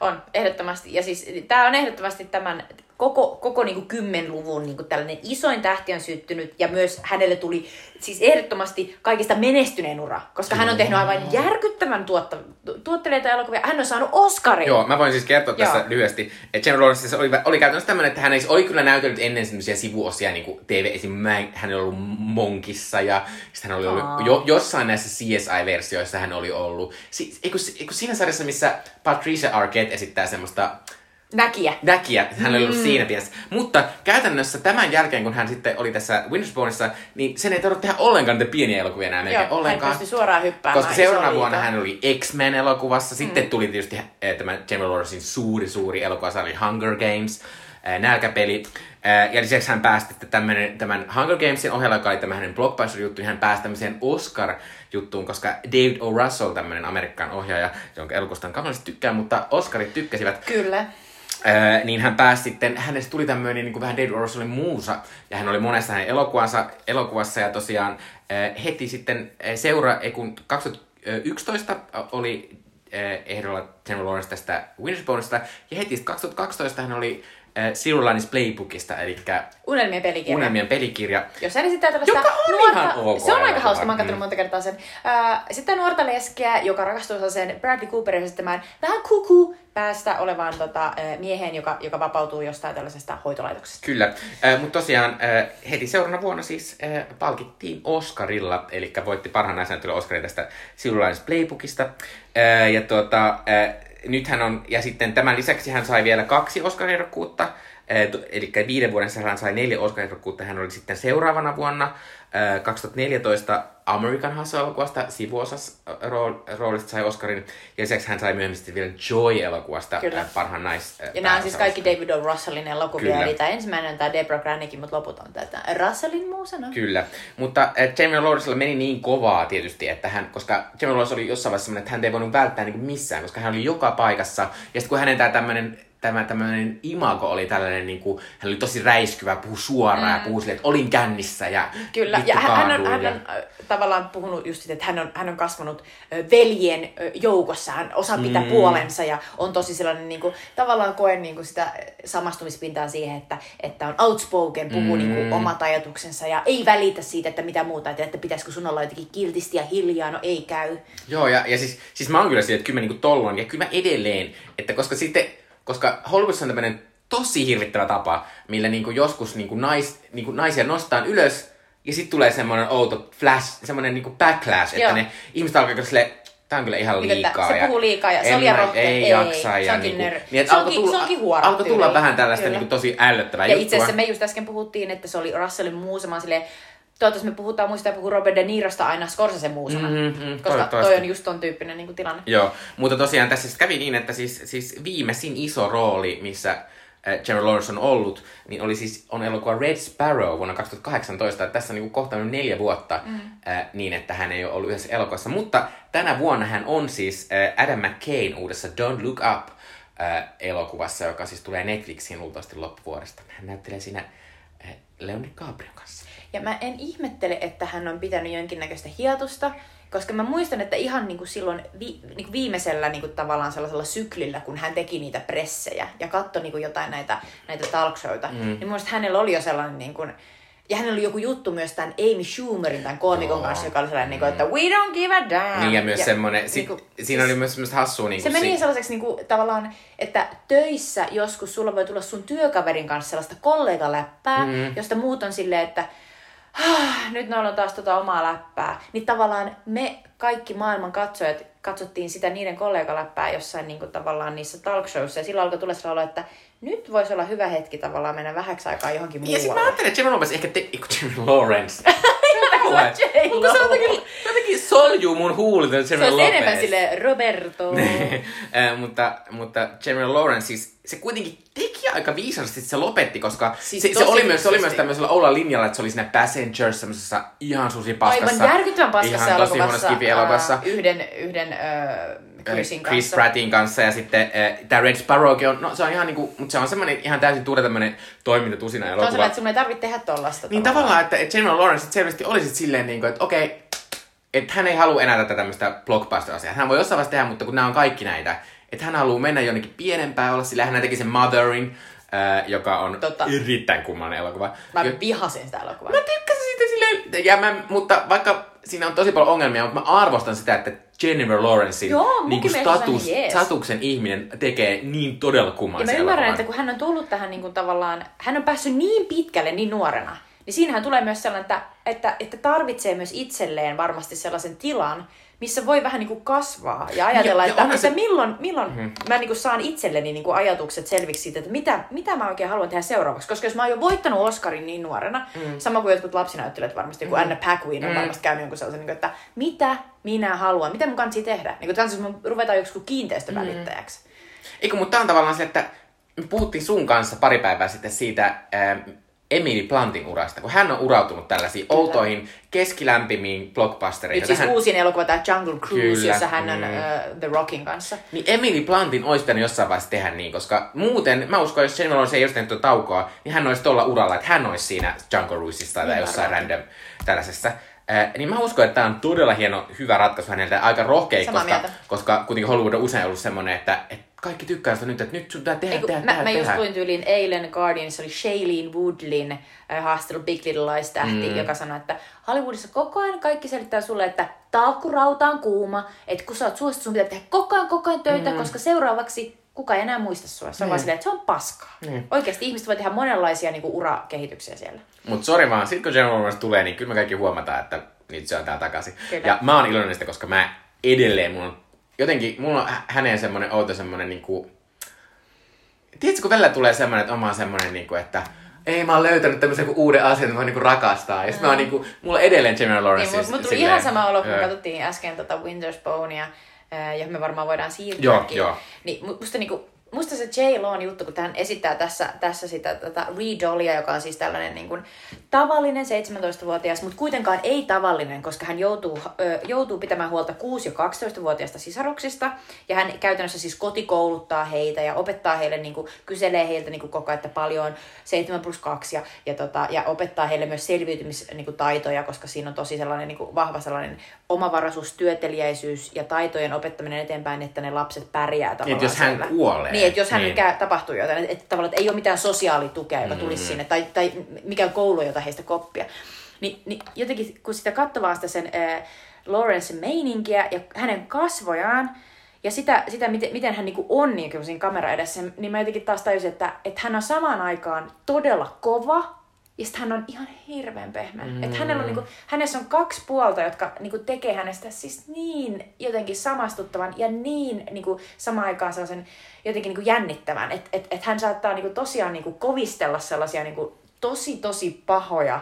On, ehdottomasti. Ja siis tämä on ehdottomasti tämän koko, koko niin kuin kymmenluvun niin kuin tällainen isoin tähti on syttynyt ja myös hänelle tuli siis ehdottomasti kaikista menestyneen ura, koska hän on tehnyt aivan järkyttävän tuotta, tuotteleita elokuvia. Hän on saanut Oscarin. Joo, mä voin siis kertoa tässä Joo. lyhyesti, että Jennifer Lawrence siis oli, oli käytännössä tämmöinen, että hän oli kyllä näytellyt ennen semmoisia sivuosia niin kuin TV, esim. hän oli ollut Monkissa ja sitten hän oli ollut jo, jossain näissä CSI-versioissa hän oli ollut. Si, eikö, eikö siinä sarjassa, missä Patricia Arquette esittää semmoista Näkiä. Näkiä, hän oli ollut mm. siinä pienessä. Mutta käytännössä tämän jälkeen, kun hän sitten oli tässä Winterspawnissa, niin sen ei tarvitse tehdä ollenkaan niitä pieniä elokuvia enää Joo, ollenkaan. hän suoraan hyppäämään. Koska seuraavana vuonna hän oli X-Men elokuvassa, sitten mm. tuli tietysti eh, tämä Jamie Lawrencein suuri, suuri elokuva, se oli Hunger Games, eh, nälkäpeli. Eh, ja lisäksi hän pääsi tämän, tämän Hunger Gamesin ohella, joka oli tämä hänen blockbuster-juttu, niin hän pääsi tämmöiseen Oscar-juttuun, koska David O. Russell, tämmöinen Amerikan ohjaaja, jonka elokuvasta on tykkää, mutta Oscarit tykkäsivät. Kyllä. Öö, niin hän pääsi sitten, hänestä tuli tämmöinen niin kuin vähän David Russellin muusa, ja hän oli monessa hänen elokuvansa, elokuvassa, ja tosiaan öö, heti sitten seura, kun 2011 oli ehdolla Jennifer Lawrence tästä Winterspawnista, ja heti 2012 hän oli Zero Lines Playbookista, eli Unelmien pelikirja. Unelmien pelikirja. Jos hän esittää tällaista Joka on nuorta, ihan ok Se on aika hauska, mä oon katsonut mm. monta kertaa sen. Äh, sitten nuorta leskeä, joka rakastuu sen Bradley Cooperin esittämään vähän kuku päästä olevaan tota, mieheen, joka, joka vapautuu jostain tällaisesta hoitolaitoksesta. Kyllä, äh, mutta tosiaan äh, heti seuraavana vuonna siis äh, palkittiin Oscarilla, eli voitti parhaan näyttelijän Oscarin tästä Zero Lines Playbookista. Äh, ja tuota, äh, nythän on, ja sitten tämän lisäksi hän sai vielä kaksi Oscar-ehdokkuutta, eli viiden vuoden hän sai neljä Oscar-ehdokkuutta, hän oli sitten seuraavana vuonna 2014 American Hustle-elokuvasta sivuosas roolista sai Oscarin, ja lisäksi hän sai myöhemmin vielä Joy-elokuvasta Kyllä. parhaan nais... Ja nämä on siis kaikki David O. Russellin elokuvia, Kyllä. eli tämä ensimmäinen on tämä Deborah Granickin, mutta loput on tätä Russellin muusana. Kyllä, mutta äh, Jamie Lawrencella meni niin kovaa tietysti, että hän, koska Jamie Lawrence oli jossain vaiheessa sellainen, että hän ei voinut välttää niin missään, koska hän oli joka paikassa, ja sitten kun hänen tämä tämmöinen tämä tämmöinen imago oli tällainen, niin kuin, hän oli tosi räiskyvä, puhu suoraan mm. ja puhu silleen, että olin kännissä ja Kyllä, ja hän, on, hän on tavallaan puhunut just sitä, että hän on, hän on kasvanut veljen joukossa, hän osaa pitää mm. puolensa ja on tosi sellainen, niin kuin, tavallaan koen niin kuin sitä samastumispintaa siihen, että, että on outspoken, puhuu mm. niin kuin, omat ajatuksensa ja ei välitä siitä, että mitä muuta, että, että pitäisikö sun olla jotenkin kiltisti ja hiljaa, no ei käy. Joo, ja, ja siis, siis mä oon kyllä siitä, että kyllä mä niin tollon, ja kyllä mä edelleen, että koska sitten koska Hollywoodissa on tämmöinen tosi hirvittävä tapa, millä niinku joskus niinku nais, niinku naisia nostaa ylös ja sitten tulee semmoinen outo flash, semmoinen niinku backlash, Joo. että ne ihmiset alkaa sille Tää on kyllä ihan niin, liikaa. Se puhuu liikaa ja se oli rohkea. Ei, ei jaksa. Ja se onkin, niinku, niin, se onkin, tulla, se onkin huora. Alkoi tulla vähän tällaista niinku tosi ällöttävää Ja itse asiassa me just äsken puhuttiin, että se oli Russellin muusama silleen, toivottavasti me puhutaan muista puhuu Robert De Nirosta aina Scorsese muusana, mm-hmm, koska toi on just ton tyyppinen niin kuin, tilanne. Joo, mutta tosiaan tässä siis kävi niin, että siis, siis viimeisin iso rooli, missä äh, Jennifer Lawrence on ollut, niin oli siis on elokuva Red Sparrow vuonna 2018. Että tässä on niin kohta neljä vuotta mm. äh, niin, että hän ei ole ollut yhdessä elokuvassa. Mutta tänä vuonna hän on siis äh, Adam McCain uudessa Don't Look Up äh, elokuvassa, joka siis tulee Netflixiin luultavasti loppuvuodesta. Hän näyttelee siinä äh, Leonard Gabriel kanssa. Ja mä en ihmettele, että hän on pitänyt jonkinnäköistä hiatusta, koska mä muistan, että ihan niin kuin silloin vi, niin kuin viimeisellä niin kuin tavallaan sellaisella syklillä, kun hän teki niitä pressejä ja katsoi niin kuin jotain näitä, näitä talk showta, mm. niin mun hänellä oli jo sellainen niin kuin, ja hänellä oli joku juttu myös tämän Amy Schumerin, tämän koomikon oh. kanssa, joka oli sellainen, mm. niin kuin, että we don't give a damn. Niin ja myös ja, semmoinen, si- niin kuin, siinä oli myös semmoista hassua. Niin se meni si- sellaiseksi niin kuin, tavallaan, että töissä joskus sulla voi tulla sun työkaverin kanssa sellaista kollegaläppää, mm. josta muut on silleen, että nyt ne on taas tota omaa läppää. Niin tavallaan me kaikki maailman katsojat katsottiin sitä niiden kollegaläppää jossain niin kuin, tavallaan niissä talk showissa. Ja silloin alkoi tulla sellainen olo, että nyt voisi olla hyvä hetki tavallaan mennä vähäksi aikaa johonkin Ja siis mä muualle. ajattelin, että Jennifer Lopez ehkä te... Jennifer Lawrence. J-Lo. Mutta se jotenkin, jotenkin soljuu mun huulit, että Se Lopez. enemmän sille Roberto. Eh, mutta, mutta Jennifer Lawrence siis, se kuitenkin teki aika viisasti, että se lopetti, koska Siis se, se, tosi oli myös, se oli myös tämmöisellä Oula linjalla, että se oli siinä Passengers semmoisessa ihan susi paskassa. Aivan järkyttävän paskassa ihan tosi elokuvassa. huono skifi-elokuvassa. ää, yhden, yhden äh, Chrisin Chris kanssa. Prattin kanssa ja sitten äh, tämä Red Sparrowkin on, no se on ihan niinku, mutta se on semmoinen ihan täysin tuore tämmönen toimintatusina elokuva. sellainen, että sun ei tarvitse tehdä tollasta. Niin tavallaan, että että Jennifer Lawrence selvästi oli sit silleen, niinku, että okei, että hän ei halua enää tätä tämmöistä blockbuster-asiaa. Hän voi jossain vaiheessa tehdä, mutta kun nämä on kaikki näitä, että hän haluaa mennä jonnekin pienempään olla, sillä hän teki sen Motherin, äh, joka on Totta. erittäin kummallinen elokuva. Mä vihasin sitä elokuvaa. Mä tykkäsin siitä silleen, ja mä, mutta vaikka siinä on tosi paljon ongelmia, mutta mä arvostan sitä, että Jennifer Lawrencein Joo, niin kuin status, jees. statuksen ihminen tekee niin todella Ja mä kummallisen ymmärrän, elokuvan. että kun hän on tullut tähän niin kuin tavallaan, hän on päässyt niin pitkälle niin nuorena, niin siinähän tulee myös sellainen, että, että, että tarvitsee myös itselleen varmasti sellaisen tilan, missä voi vähän niin kuin kasvaa ja ajatella, Ja- ja että, onhan että se- milloin, milloin mm-hmm. mä niin kuin saan itselleni niin kuin ajatukset selviksi siitä, että mitä, mitä mä oikein haluan tehdä seuraavaksi. Koska jos mä oon jo voittanut Oscarin niin nuorena, mm. sama kuin jotkut lapsinäyttelijät varmasti, joku mm. Anna Paquin on Mm. varmasti käynyt jonkun sellaisen, niin kuin, että mitä minä haluan, mitä mun kansi tehdä. Niin kuin me ruvetaan joku kiinteistövälittäjäksi. Eikö, mutta tää on tavallaan se, että me puhuttiin sun kanssa pari päivää sitten siitä ää, Emily Plantin urasta, kun hän on urautunut tällaisiin Kyllä. outoihin, keskilämpimiin blockbustereihin. Nyt siis Tähän- uusin elokuva, tämä Jungle Cruise, Kyllä, jossa hän on mm. uh, The Rockin kanssa. Niin Emily Plantin olisi pitänyt jossain vaiheessa tehdä niin, koska muuten, mä uskon, jos Jennifer Lawrence ei olisi tehnyt tuota taukoa, niin hän olisi tuolla uralla, että hän olisi siinä Jungle Cruiseissa tai Niin jossain random tällaisessa. Äh, niin mä uskon, että tämä on todella hieno, hyvä ratkaisu häneltä, aika rohkea, Samaa koska, mieltä. koska kuitenkin Hollywood on usein ollut semmoinen, että, että kaikki tykkää sitä nyt, että nyt sun pitää tehdä, Eiku, tehdä, mä, tehdä, mä just tehdä. luin tyyliin eilen Guardianissa oli Shailene Woodlin äh, haastelu Big Little Lies tähti, Mm. joka sanoi, että Hollywoodissa koko ajan kaikki selittää sulle, että taakkurauta on kuuma, että kun sä oot suosittu, sun pitää tehdä koko ajan koko ajan töitä, mm. koska seuraavaksi kuka ei enää muista sua. Se on Mm. vaan silleen, että se on paskaa. Mm. Oikeasti ihmiset voi tehdä monenlaisia niin kuin, urakehityksiä siellä. Mutta sori vaan, sit kun Jennifer Lawrence tulee, niin kyllä me kaikki huomataan, että nyt se on täällä takaisin. Kyllä. Ja mä oon iloinen sitä, koska mä edelleen, on jotenkin, mulla on hä- häneen semmonen outo semmonen niinku... Tiedätkö, kun välillä tulee semmonen, että oma on semmonen niinku, että ei mä oon löytänyt tämmöisen joku uuden asian, mitä mä niinku rakastaa. Ja sit mä oon niinku, mulla on edelleen Jennifer Lawrence. Niin, mutta tuli ihan sama olo, kun ö, katsottiin äsken tota Winter's Bonea, äh, johon me varmaan voidaan siirtyä. Joo, joo. Niin mu- musta, niinku, musta se J. Loon juttu, kun hän esittää tässä, tässä sitä tätä Reed joka on siis tällainen niinku, tavallinen 17-vuotias, mutta kuitenkaan ei tavallinen, koska hän joutuu, ö, joutuu pitämään huolta 6- ja 12-vuotiaista sisaruksista. Ja hän käytännössä siis kotikouluttaa heitä ja opettaa heille, niinku, kyselee heiltä niinku, koko ajan, että paljon on 7 plus 2 ja, ja, tota, ja opettaa heille myös selviytymistaitoja, koska siinä on tosi sellainen niinku, vahva sellainen omavaraisuus, työteliäisyys ja taitojen opettaminen eteenpäin, että ne lapset pärjää tavallaan Niin, jos hän siellä. kuolee. Niin, että jos hän Niin. käy, tapahtuu jotain, että, että tavallaan että ei ole mitään sosiaalitukea, joka tulisi sinne, tai, tai mikään koulu, jota heistä koppia. Ni, niin jotenkin, kun sitä katsovaa sitä sen äh, Lawrencen meininkiä ja hänen kasvojaan, ja sitä, sitä miten, miten hän niinku on niinku siinä kamera edessä, niin mä jotenkin taas tajusin, että, että hän on samaan aikaan todella kova, ja sitten hän on ihan hirveän pehmeä. Mm. Että hänellä on, niinku, hänessä on kaksi puolta, jotka niinku, tekee hänestä siis niin jotenkin samastuttavan ja niin niinku, samaan aikaan sellaisen jotenkin niinku, jännittävän. Että et, et hän saattaa niinku, tosiaan niinku, kovistella sellaisia niinku, tosi tosi pahoja,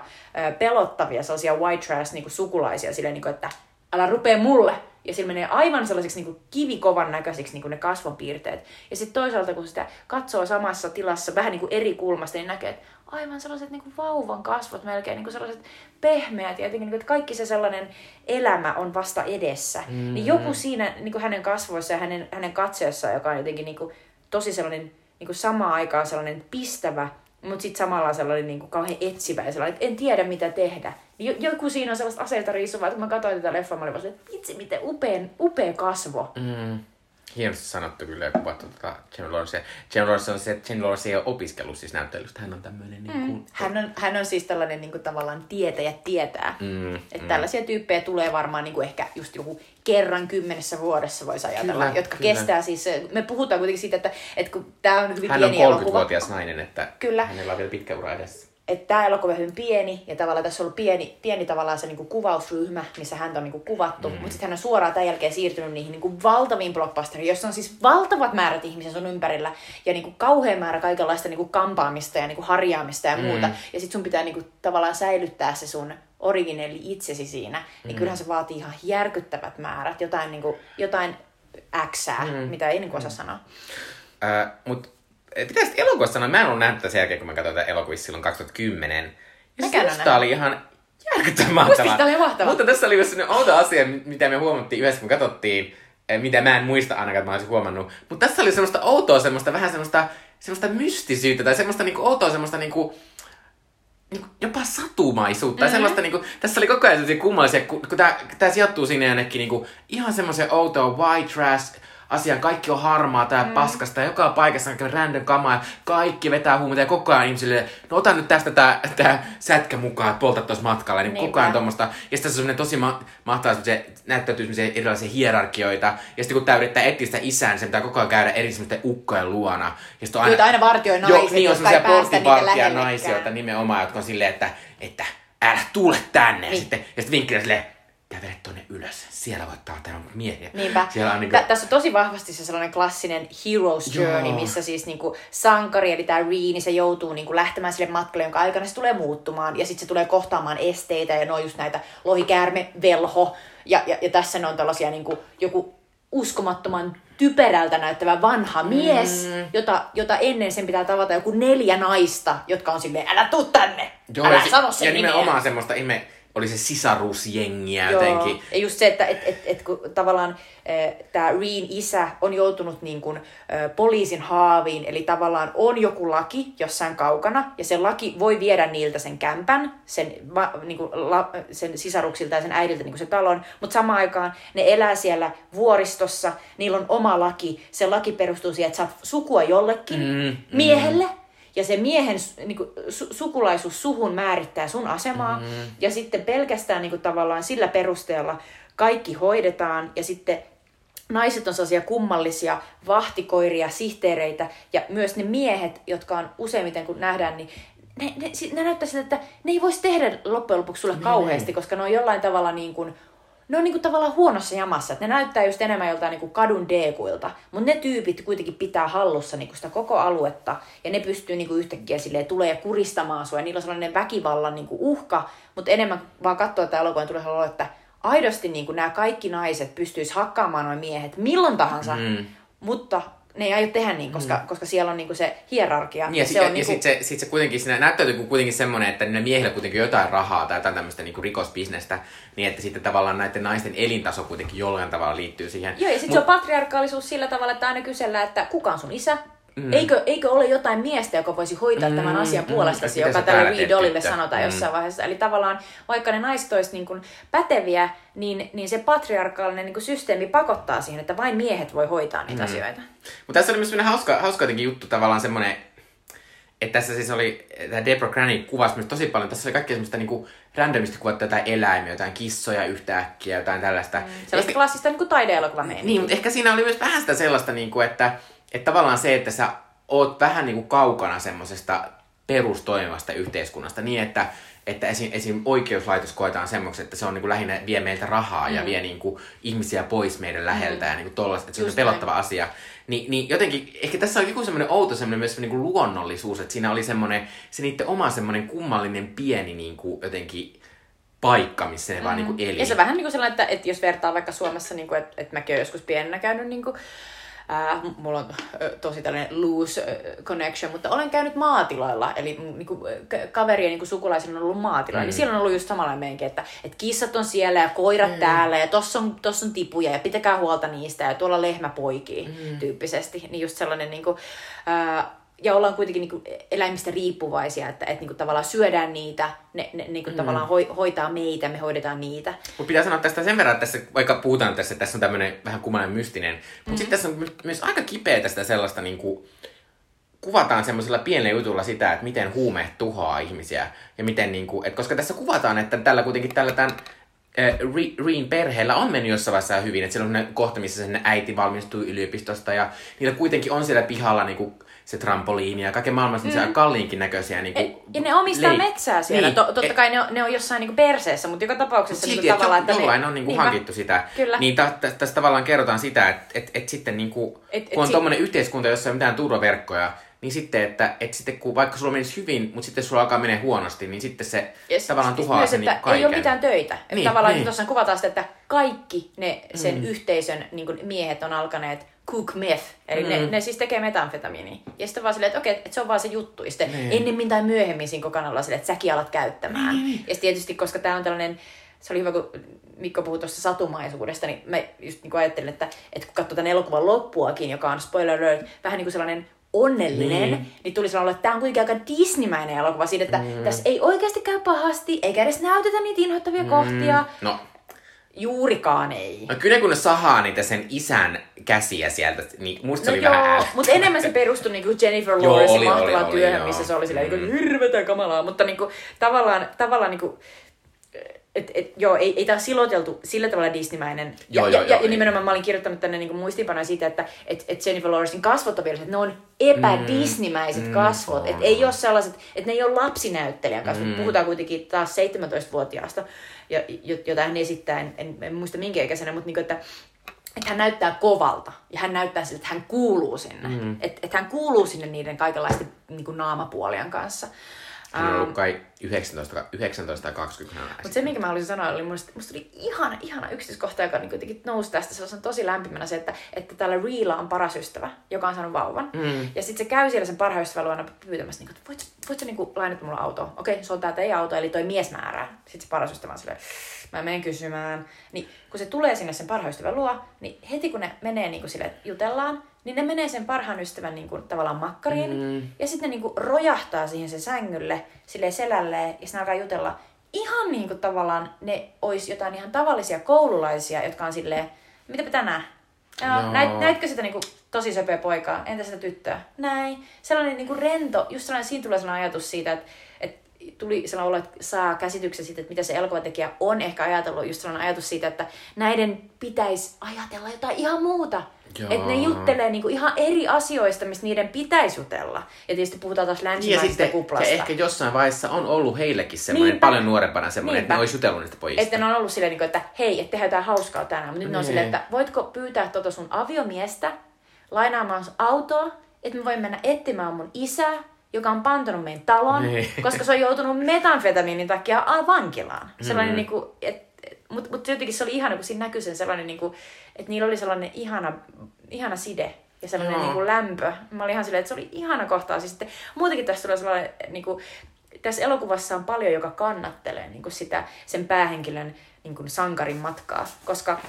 pelottavia sellaisia white trash niinku, sukulaisia silleen, niinku, että älä rupee mulle. Ja sillä menee aivan sellaiseksi niin kivikovan näköisiksi niin ne kasvopiirteet. Ja sitten toisaalta, kun sitä katsoo samassa tilassa vähän niin kuin eri kulmasta, niin näkee, että aivan sellaiset niin kuin vauvan kasvot melkein, niin kuin sellaiset pehmeät. Ja jotenkin, niin kuin, että kaikki se sellainen elämä on vasta edessä. Mm. Niin joku siinä niin kuin hänen kasvoissa ja hänen, hänen katseessaan, joka on jotenkin niin kuin, tosi sellainen niin kuin samaan aikaan sellainen pistävä, mutta sitten samalla sellainen niin kuin kauhean etsivä ja sellainen, että en tiedä mitä tehdä. Niin jo- joku siinä on sellaista aseita riisuvaa, että kun mä katsoin tätä leffaa, mä olin vaan että vitsi miten upean, upea kasvo. Mm. Hienosti sanottu kyllä ja kuvattu tota Jennifer Lawrence. Jennifer Lawrence on se, että Jennifer Lawrence ei ole opiskellut siis näyttelystä. Hän on tämmöinen niin kuin... Hän on, hän on siis tällainen niin kuin, tavallaan tietäjä tietää. Mm, Että mm. tällaisia tyyppejä tulee varmaan niin kuin ehkä just joku kerran kymmenessä vuodessa voisi ajatella, Kyllä, jotka kyllä. kestää siis, me puhutaan kuitenkin siitä, että, että kun tämä on hyvin Hän on pieni elokuva. 30-vuotias nainen, että Kyllä. hänellä on vielä pitkä ura edessä. Että tämä elokuva on hyvin pieni, ja tavallaan tässä on ollut pieni, pieni tavallaan se niinku kuvausryhmä, missä häntä on niinku kuvattu, mm. mutta sitten hän on suoraan tämän jälkeen siirtynyt niihin niinku valtaviin blockbusteriin, joissa on siis valtavat määrät ihmisiä sun ympärillä, ja niinku kauhean määrä kaikenlaista niinku kampaamista ja niinku harjaamista ja mm. muuta, ja sitten sun pitää niinku tavallaan säilyttää se sun originelli itsesi siinä, niin mm. kyllähän se vaatii ihan järkyttävät määrät, jotain, niinku, jotain äksää, mm. mitä ei niinku osaa mm. sanoa. Äh, mutta pitäisi elokuvassa sanoa, mä en ole nähnyt sen jälkeen, kun mä katsoin tätä elokuvissa silloin 2010. Ja Mäkään oli ihan järkyttävän mahtavaa. oli mahtavaa. Mutta tässä oli myös sellainen outo asia, mitä me huomattiin yhdessä, kun katsottiin, eh, mitä mä en muista ainakaan, että mä olisin huomannut. Mutta tässä oli semmoista outoa, semmoista vähän semmoista, semmoista mystisyyttä tai semmoista niinku outoa, semmoista niinku, niinku jopa satumaisuutta. Mm-hmm. Semmoista, niinku, tässä oli koko ajan sellaisia kummallisia, kun, kun tämä sijoittuu sinne jonnekin niinku, ihan semmoisen outoa white trash, asiaan. Kaikki on harmaa tää mm. paskasta. Joka paikassa on random kamaa ja kaikki vetää huumeita ja koko ajan ihmisille, no ota nyt tästä tää, tää sätkä mukaan, että poltat tuossa matkalla. Niin koko ajan tuommoista. Ja sitten se on tosi ma- mahtavaa, että se näyttäytyy erilaisia hierarkioita. Ja sitten kun tää yrittää etsiä sitä isää, niin se pitää koko ajan käydä eri semmoisten ukkojen luona. Ja sitten on aina, aina vartioi naiset, jo, niin on semmoisia porttipartia naisia, nimenomaan, jotka on silleen, että, että älä tule tänne. Niin. Ja sitten, ja sitten vinkkiä silleen, kävele tonne ylös. Siellä voit tavata miehiä. Niinpä. Siellä on niinku... Tä, tässä on tosi vahvasti se sellainen klassinen hero's journey, Joo. missä siis niinku sankari, eli tämä Reeni, se joutuu niinku lähtemään sille matkalle, jonka aikana se tulee muuttumaan. Ja sitten se tulee kohtaamaan esteitä, ja ne on just näitä lohikäärme, velho. Ja, ja, ja tässä ne on tällaisia niinku, joku uskomattoman typerältä näyttävä vanha mies, mm. jota, jota ennen sen pitää tavata joku neljä naista, jotka on silleen, älä tuu tänne, Joo, älä ja, sano sen Ja nimenomaan semmoista ihme oli se sisarusjengiä Joo. jotenkin. Ja just se, että et, et, et, kun tavallaan äh, tämä Reen isä on joutunut niin kun, äh, poliisin haaviin, eli tavallaan on joku laki jossain kaukana, ja se laki voi viedä niiltä sen kämpän, sen, va, niin kun, la, sen sisaruksilta ja sen äidiltä niin se talon, mutta samaan aikaan ne elää siellä vuoristossa, niillä on oma laki, se laki perustuu siihen, että saat sukua jollekin mm, mm. miehelle, ja se miehen niin kuin, su- sukulaisuus suhun määrittää sun asemaa. Mm-hmm. Ja sitten pelkästään niin kuin, tavallaan sillä perusteella kaikki hoidetaan. Ja sitten naiset on sellaisia kummallisia vahtikoiria, sihteereitä. Ja myös ne miehet, jotka on useimmiten kun nähdään, niin ne, ne, ne näyttää siltä, että ne ei voisi tehdä loppujen lopuksi sulle niin, kauheasti, niin. koska ne on jollain tavalla niin kuin ne on niinku tavallaan huonossa jamassa. Et ne näyttää just enemmän joltain niinku kadun deekuilta. Mutta ne tyypit kuitenkin pitää hallussa niinku sitä koko aluetta. Ja ne pystyy niinku yhtäkkiä silleen, tulee ja kuristamaan sua. Ja niillä on sellainen väkivallan niinku uhka. Mutta enemmän vaan katsoa tätä elokuvaa, tulee olla, että aidosti niinku nämä kaikki naiset pystyis hakkaamaan noin miehet milloin tahansa. Mm. Mutta ne ei aio tehdä niin, koska, mm. koska siellä on niinku se hierarkia. Niin, ja, ja, se, on ja niinku... sit se, sit se kuitenkin siinä näyttäytyy kuitenkin semmoinen, että ne miehillä kuitenkin jotain rahaa tai jotain tämmöistä niinku rikosbisnestä, niin että sitten tavallaan näiden naisten elintaso kuitenkin jollain tavalla liittyy siihen. Joo, ja sitten Mut... se on patriarkaalisuus sillä tavalla, että aina kysellään, että kuka on sun isä, Mm. Eikö, eikö ole jotain miestä, joka voisi hoitaa mm, tämän asian mm, puolestasi, joka tälle Reed Dollille sanotaan mm. jossain vaiheessa. Eli tavallaan, vaikka ne naiset olisivat niin kuin päteviä, niin, niin se patriarkaalinen niin kuin systeemi pakottaa siihen, että vain miehet voi hoitaa niitä mm. asioita. Mutta tässä oli myös hauska, hauska jotenkin juttu, tavallaan semmoinen, että tässä siis oli, tämä Deborah Granny kuvasi myös tosi paljon, tässä oli kaikkea semmoista niinku randomisti kuvattu jotain eläimiä, jotain kissoja yhtäkkiä, jotain tällaista. Mm, sellaista ehkä, klassista niinku taide-elokuva Niin, mutta ehkä siinä oli myös vähän sitä sellaista, niinku, että, että tavallaan se, että sä oot vähän niin kuin kaukana semmoisesta perustoimivasta yhteiskunnasta niin, että, että esim, esim. oikeuslaitos koetaan semmoiksi, että se on niin kuin lähinnä vie meiltä rahaa mm. ja vie niin kuin ihmisiä pois meidän läheltä mm. ja niin kuin tollaista, että se on pelottava näin. asia. Ni, niin jotenkin, ehkä tässä oli joku semmoinen outo semmoinen myös niin kuin luonnollisuus, että siinä oli semmoinen, se niiden oma semmoinen kummallinen pieni niin kuin jotenkin paikka, missä ne mm. vaan niin kuin eli. Ja se vähän niin kuin sellainen, että, että jos vertaa vaikka Suomessa, niin kuin, että, että mäkin olen joskus pienenä käynyt niin kuin, Äh, mulla on tosi tällainen loose connection, mutta olen käynyt maatiloilla, eli niinku, kaverien niinku, sukulaisilla on ollut maatiloilla, niin mm. niin siellä on ollut just samanlainen meininki, että et kissat on siellä ja koirat mm. täällä ja tossa on, tossa on tipuja ja pitäkää huolta niistä ja tuolla lehmä poikii mm. tyyppisesti. Niin just sellainen niinku, äh, ja ollaan kuitenkin niin kuin eläimistä riippuvaisia, että, että niin kuin tavallaan syödään niitä, ne, ne niin kuin mm. tavallaan hoi, hoitaa meitä, me hoidetaan niitä. Mutta pitää sanoa tästä sen verran, että tässä, vaikka puhutaan tässä, että tässä on tämmöinen vähän kummallinen mystinen, mutta mm. sitten tässä on myös aika kipeä tästä sellaista, niin kuin, kuvataan semmoisella pienellä jutulla sitä, että miten huumeet tuhoaa ihmisiä. Ja miten, niin kuin, että koska tässä kuvataan, että tällä kuitenkin tällä tämän Reen perheellä on mennyt jossain vaiheessa hyvin, että siellä on kohta, missä sen äiti valmistuu yliopistosta ja niillä kuitenkin on siellä pihalla niinku se trampoliini ja kaiken maailman mm. kalliinkin näköisiä. Niin kuin, ja ne omistaa leik- metsää siellä. Niin. To, totta kai ne on, ne on jossain niin perseessä, mutta joka tapauksessa silti, niin tavallaan, että jollain ne, on niin kuin hankittu sitä. Kyllä. Niin tä, tä, tässä tavallaan kerrotaan sitä, että et, et sitten niin kuin, et, kun on tuommoinen yhteiskunta, jossa ei ole mitään turvaverkkoja, niin sitten, että, että sitten kun vaikka sulla menisi hyvin, mutta sitten sulla alkaa mennä huonosti, niin sitten se yes, tavallaan tuhoaa myös, sen että kaiken. ei ole mitään töitä. Niin, tavallaan niin. tuossa kuvataan sitä, että kaikki ne sen mm. yhteisön niin kuin miehet on alkaneet cook meth, eli mm. ne, ne siis tekee metamfetamiini. Ja sitten vaan silleen, että okei, että se on vaan se juttu. Ja sitten niin. ennemmin tai myöhemmin siinä kokonaan silleen, että säkin alat käyttämään. Niin. Ja sitten tietysti, koska tämä on tällainen, se oli hyvä, kun Mikko puhui tuosta satumaisuudesta, niin mä just niin ajattelin, että, että kun katsoo tämän elokuvan loppuakin, joka on spoiler alert, vähän niin kuin sellainen onnellinen, niin, niin tuli sanoa, että tämä on kuitenkin aika Disneymäinen elokuva siitä, että mm. tässä ei oikeasti käy pahasti, eikä edes näytetä niitä inhottavia mm. kohtia. No. Juurikaan ei. No kyllä kun ne sahaa niitä sen isän käsiä sieltä, niin musta se no oli joo, vähän mutta enemmän se perustui niinku Jennifer Lawrencein mahtavaan työhön, missä se oli silleen mm. niin hirvetä kamalaa, mutta niinku, tavallaan, tavallaan niinku, et, et, joo, ei, ei tämä siloteltu sillä tavalla Disneymäinen. Ja, joo, ja, joo, ja, ja nimenomaan mä olin kirjoittanut tänne niin muistiinpanoja siitä, että et, et Jennifer Lawrencein kasvot on vielä, että ne on epä-Disneymäiset mm, kasvot. Mm, että ei ole sellaiset, että ne ei ole lapsinäyttelijän kasvot. Mm. Puhutaan kuitenkin taas 17-vuotiaasta, jota hän esittää, en, en, en muista minkä ikäisenä, mutta niin että että hän näyttää kovalta ja hän näyttää siltä, että hän kuuluu sinne. Mm. Että et hän kuuluu sinne niiden kaikenlaisten niin naamapuolien kanssa. Hän on ollut kai 19, 19 tai 20 Mutta se, minkä mä haluaisin sanoa, oli musta, musta oli ihana, ihana yksityiskohta, joka niin kuitenkin nousi tästä. Se on tosi lämpimänä se, että, että tällä Reela on paras ystävä, joka on saanut vauvan. Mm. Ja sitten se käy siellä sen parhaan ystävän luona pyytämässä, niin kuin, että voitko, voitko niin kuin, lainata mulle autoa? Okei, se on tää teidän auto, eli toi mies määrää. Sitten se paras ystävä on silleen, mä menen kysymään. Niin kun se tulee sinne sen parhaan ystävän luo, niin heti kun ne menee niin kuin sille, jutellaan, niin ne menee sen parhaan ystävän niin kuin, tavallaan makkariin. Mm. Ja sitten ne niin kuin, rojahtaa siihen se sängylle, sille selälleen, ja sitten alkaa jutella. Ihan niin kuin tavallaan ne olisi jotain ihan tavallisia koululaisia, jotka on silleen, mitä tänään? No. Näit, näitkö sitä niinku tosi söpöä poikaa? Entä sitä tyttöä? Näin. Sellainen niinku rento, just sellainen, siinä tulee sellainen ajatus siitä, että tuli sellainen olo, että saa käsityksen siitä, että mitä se elokuvatekijä on ehkä ajatellut, just sellainen ajatus siitä, että näiden pitäisi ajatella jotain ihan muuta. Että ne juttelee niinku ihan eri asioista, mistä niiden pitäisi jutella. Ja tietysti puhutaan taas länsimaisesta ja kuplasta. Ja ehkä jossain vaiheessa on ollut heillekin semmoinen, Niinpä. paljon nuorempana semmoinen, Niinpä. että ne olisi jutellut niistä pojista. Että ne on ollut silleen, niinku, että hei, että tehdään jotain hauskaa tänään. Mutta nyt ne on silleen, että voitko pyytää tota sun aviomiestä lainaamaan autoa, että me voimme mennä etsimään mun isää, joka on pantanut meidän talon, niin. koska se on joutunut metanfetamiinin takia vankilaan. Sellainen mm. niinku, et, mutta mut jotenkin se oli ihana, kun siinä näkyi sen sellainen, niinku, että niillä oli sellainen ihana, ihana side ja sellainen no. niinku lämpö. Mä olin ihan silleen, että se oli ihana kohtaa. Siis sitten, muutenkin tässä tulee sellainen, niinku, tässä elokuvassa on paljon, joka kannattelee niinku sitä sen päähenkilön niinku sankarin matkaa, koska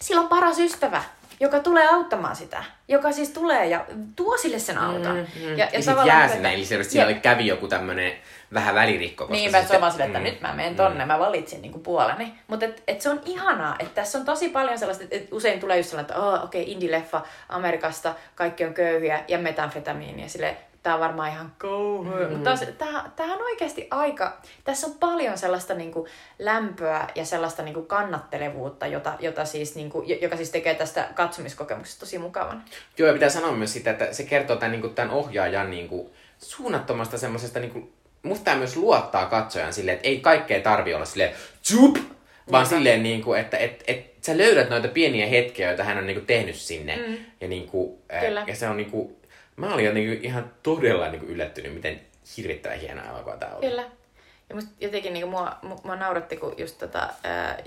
sillä on paras ystävä joka tulee auttamaan sitä. Joka siis tulee ja tuo sille sen auton. Mm, mm. Ja, ja, ja jää sinne, eli se, siellä kävi joku tämmönen vähän välirikko. Koska niin, se on vaan sille, että mm, nyt mä menen tonne, mm. mä valitsin niinku puoleni. Mutta et, et se on ihanaa, että tässä on tosi paljon sellaista, että et usein tulee just sellainen, että oh, okei, okay, indie-leffa Amerikasta, kaikki on köyhiä ja metanfetamiinia. Sille Tää on varmaan ihan kauhea. Mm. Mutta tää, tää on oikeasti aika... Tässä on paljon sellaista niinku lämpöä ja sellaista niinku kannattelevuutta, jota, jota siis niinku, joka siis tekee tästä katsomiskokemuksesta tosi mukavan. Joo, ja pitää sanoa myös sitä, että se kertoo tämän, niinku, tämän ohjaajan niinku, suunnattomasta semmoisesta... Niinku, musta tämä myös luottaa katsojan silleen, että ei kaikkea tarvi olla silleen tsup, vaan Niinpä. silleen, niinku, että et, et, sä löydät noita pieniä hetkiä, joita hän on niinku, tehnyt sinne. Mm. Ja, niinku, Kyllä. ja se on niinku, mä olin jotenkin ihan todella niin kuin yllättynyt, miten hirvittävän hieno elokuva tämä oli. Kyllä. Ja musta jotenkin niin mua, mua nauratti, kun just tota, ää,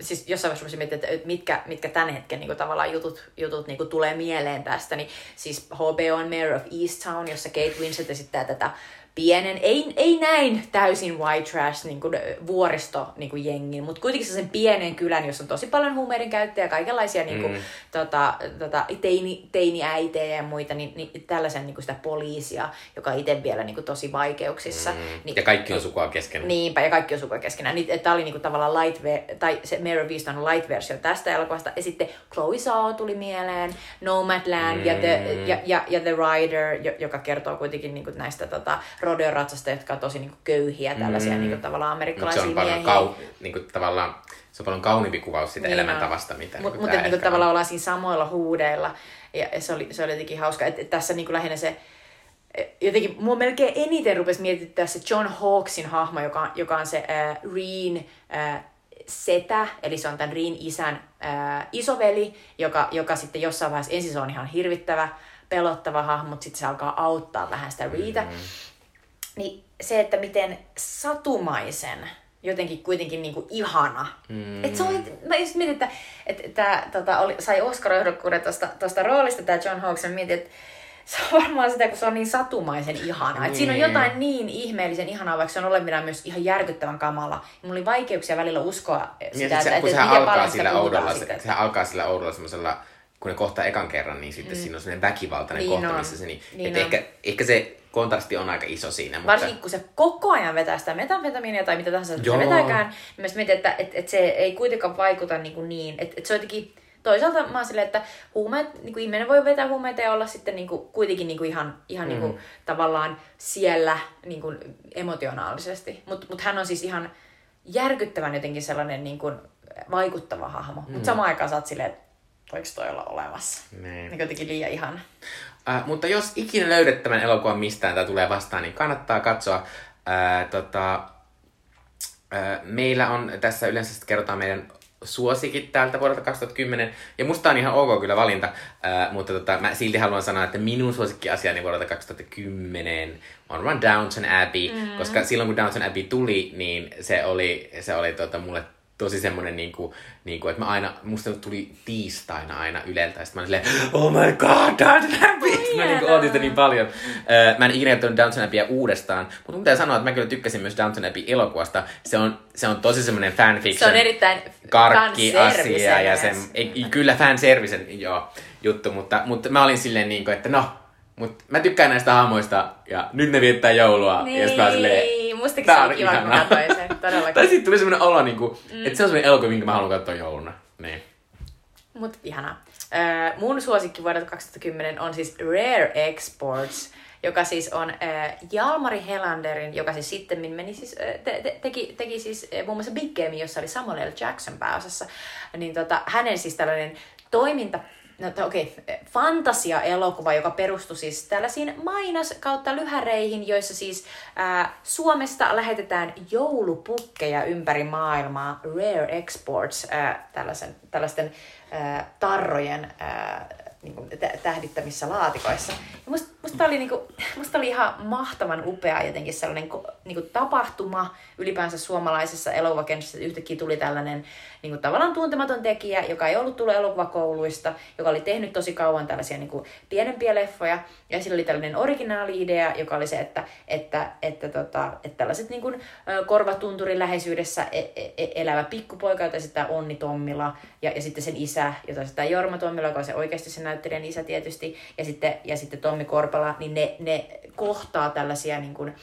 siis jossain vaiheessa mietin, että mitkä, mitkä tämän hetken niin kuin tavallaan jutut, jutut niin tulee mieleen tästä, niin siis HBO on Mayor of Easttown, jossa Kate Winslet esittää tätä pienen, ei, ei näin täysin white trash niin kuin vuoristo niin kuin jengin, mutta kuitenkin sen pienen kylän, jossa on tosi paljon huumeiden käyttäjä, kaikenlaisia niin kuin, mm. tota, tota, teini, teiniäitejä ja muita, niin, niin tällaisen niin kuin sitä poliisia, joka on itse vielä niin kuin tosi vaikeuksissa. Mm. Niin, ja kaikki on sukua keskenään. Niinpä, ja kaikki on sukua keskenään. Niin, tämä oli niin kuin tavallaan light, tai se Mare of Easton light-versio tästä elokuvasta. Ja sitten Chloe Zhao tuli mieleen, Nomadland mm. ja, the, ja, ja, ja The Rider, joka kertoo kuitenkin niin kuin näistä tota, rodeo jotka on tosi niin kuin, köyhiä, tällaisia mm. niin kuin, tavallaan amerikkalaisia Mut se on miehiä. Kau, niin kuin, tavallaan, se on paljon kauniimpi kuvaus siitä Niin elämäntavasta, mitä Mutta niin mut, niinku ehkä tavallaan on. ollaan siinä samoilla huudeilla. Ja ja se oli, se oli jotenkin hauska. että et tässä niinku lähinnä se, eh, jotenkin mua melkein eniten rupesi mietittää se John Hawksin hahmo, joka, joka on se äh, Reen äh, setä, eli se on tämän Reen isän äh, isoveli, joka, joka sitten jossain vaiheessa, ensin se on ihan hirvittävä, pelottava hahmo, mutta sitten se alkaa auttaa vähän sitä Reetä. Mm. Niin se, että miten satumaisen, jotenkin kuitenkin niinku ihana. Mm. Et se oli, mä just mietin, että, että tää tota, oli, sai Oscar-ehdokkuuden tosta, tosta roolista tää John Hawkes, ja mietin, että se on varmaan sitä, kun se on niin satumaisen ihana. Et siinä on Niin. jotain niin ihmeellisen ihanaa, vaikka se on olevina myös ihan järkyttävän kamala. Ja mulla oli vaikeuksia välillä uskoa Ja sitä, sit se, että, kun että alkaa paljon sillä oudolla, sitten. se, sehän alkaa sillä oudolla semmoisella, kun ne kohtaa ekan kerran, niin sitten mm. siinä on semmoinen väkivaltainen Niin kohta, on. missä se niin, Niin niin että on. ehkä, ehkä se kontrasti on aika iso siinä, mutta Varsinkin kun se koko ajan vetää sitä metanfetamiinia tai mitä tahansa se Joo. vetääkään, niin mä mietin, että et, et se ei kuitenkaan vaikuta niin, kuin niin. Että et se on jotenkin, toisaalta mä oon silleen, että huumeet, niin kuin ihminen voi vetää huumeita ja olla sitten niin kuin, kuitenkin niin kuin ihan, ihan mm. niin kuin, tavallaan siellä niin kuin, emotionaalisesti. Mutta mut hän on siis ihan järkyttävän jotenkin sellainen niin kuin, vaikuttava hahmo. Mm. Mutta samaan aikaan sä oot silleen, että voiko toi olla olemassa? Niin. Niin jotenkin liian ihana. Äh, mutta jos ikinä löydät tämän elokuvan mistään tai tulee vastaan, niin kannattaa katsoa. Äh, tota, äh, meillä on, tässä yleensä kerrotaan meidän suosikit täältä vuodelta 2010. Ja musta on ihan ok kyllä valinta, äh, mutta tota, mä silti haluan sanoa, että minun suosikkiasiani vuodelta 2010 on vaan Downton Abbey, mm. koska silloin kun Downton Abbey tuli, niin se oli, se oli tota, mulle tosi semmonen niinku, niinku, että mä aina, musta tuli tiistaina aina Yleltä, ja sit mä olin silleen, oh my god, Downton Abbey! mä niinku ootin sitä niin paljon. Öö, mä en ikinä katsonut Downton Abbeya uudestaan, mutta mun pitää sanoa, että mä kyllä tykkäsin myös Downton Abbey elokuvasta. Se on, se on tosi semmonen fanfiction. Se on erittäin karkki asia ja sen, ei, kyllä fanservisen joo, juttu, mutta, mutta mä olin silleen niinku, että no, mutta mä tykkään näistä hahmoista ja nyt ne viettää joulua. Niin, ja sit mä silleen, mustakin tää se on oli kiva, kun ihanaa. katsoin sen, todellakin. Tai sitten tuli semmoinen olo, niinku, mm. että se on semmoinen elokuva, minkä mä haluan katsoa jouluna. Niin. Mut ihanaa. Öö, mun suosikki vuodelta 2010 on siis Rare Exports, joka siis on äh, Jalmari Helanderin, joka siis sitten meni siis, äh, te, te, teki, teki siis äh, muun muassa Big Game, jossa oli Samuel L. Jackson pääosassa. Niin tota, hänen siis tällainen toiminta, no to- okei, okay, fantasia-elokuva, joka perustui siis tällaisiin mainos kautta lyhäreihin, joissa siis äh, Suomesta lähetetään joulupukkeja ympäri maailmaa, Rare Exports, äh, tällaisen, tällaisten äh, tarrojen äh, niin kuin tä- tähdittämissä laatikoissa. Ja musta, musta, oli, niin kuin, musta oli ihan mahtavan upea jotenkin sellainen niin kuin tapahtuma ylipäänsä suomalaisessa elokuvakentässä. Yhtäkkiä tuli tällainen niin kuin tavallaan tuntematon tekijä, joka ei ollut tullut elokuvakouluista, joka oli tehnyt tosi kauan tällaisia niin kuin pienempiä leffoja. Ja sillä oli tällainen originaali-idea, joka oli se, että, että, että, tota, että tällaiset niin kuin, korvatunturin läheisyydessä e- e- e- elävä pikkupoika, jota sitä Onni Tommila, ja, ja sitten sen isä, jota sitä Jorma Tommila, joka on se oikeasti sen näyttelijän isä tietysti, ja sitten, ja sitten Tommi Korpala, niin ne, ne kohtaa tällaisia niin kuin,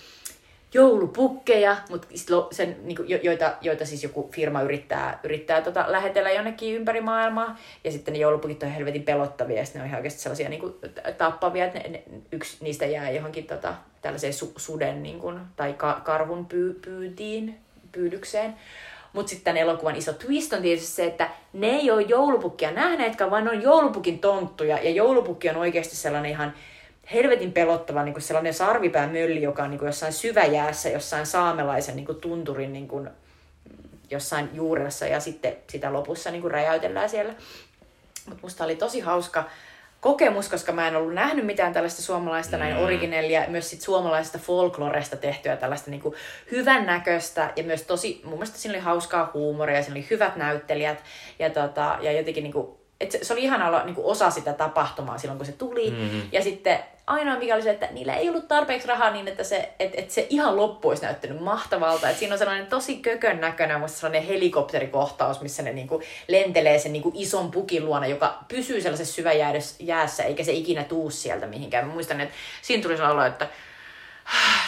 joulupukkeja, mutta sen, niin kuin, jo- joita, joita siis joku firma yrittää, yrittää tota, lähetellä jonnekin ympäri maailmaa. Ja sitten ne joulupukit on helvetin pelottavia ja ne on ihan oikeasti sellaisia niin kuin, tappavia, että ne, ne, yksi niistä jää johonkin tota, tällaiseen su, suden niin kuin, tai ka, karhun pyy, pyytiin, pyydykseen. Mutta sitten tämän elokuvan iso twist on tietysti se, että ne ei ole joulupukkia nähneetkään, vaan ne on joulupukin tonttuja. Ja joulupukki on oikeasti sellainen ihan helvetin pelottava niin kuin sellainen sarvipäämölli, joka on niin kuin jossain syväjäässä, jossain saamelaisen niin kuin tunturin niin kuin, jossain juuressa ja sitten sitä lopussa niin kuin räjäytellään siellä. Mutta musta oli tosi hauska kokemus, koska mä en ollut nähnyt mitään tällaista suomalaista näin originellia, myös sit suomalaisesta folkloresta tehtyä tällaista niin kuin hyvännäköistä ja myös tosi, mun mielestä siinä oli hauskaa huumoria, siinä oli hyvät näyttelijät ja, tota, ja jotenkin niin kuin, et se, se oli ihana olla niin kuin osa sitä tapahtumaa silloin, kun se tuli. Mm-hmm. Ja sitten ainoa mikä oli se, että niillä ei ollut tarpeeksi rahaa niin, että se, et, et se ihan loppu olisi näyttänyt mahtavalta. Et siinä on sellainen tosi kökön näköinen, musta sellainen helikopterikohtaus, missä ne niinku lentelee sen niinku ison pukin luona, joka pysyy sellaisessa syväjäässä, eikä se ikinä tuu sieltä mihinkään. Mä muistan, että siinä tuli sellainen olo, että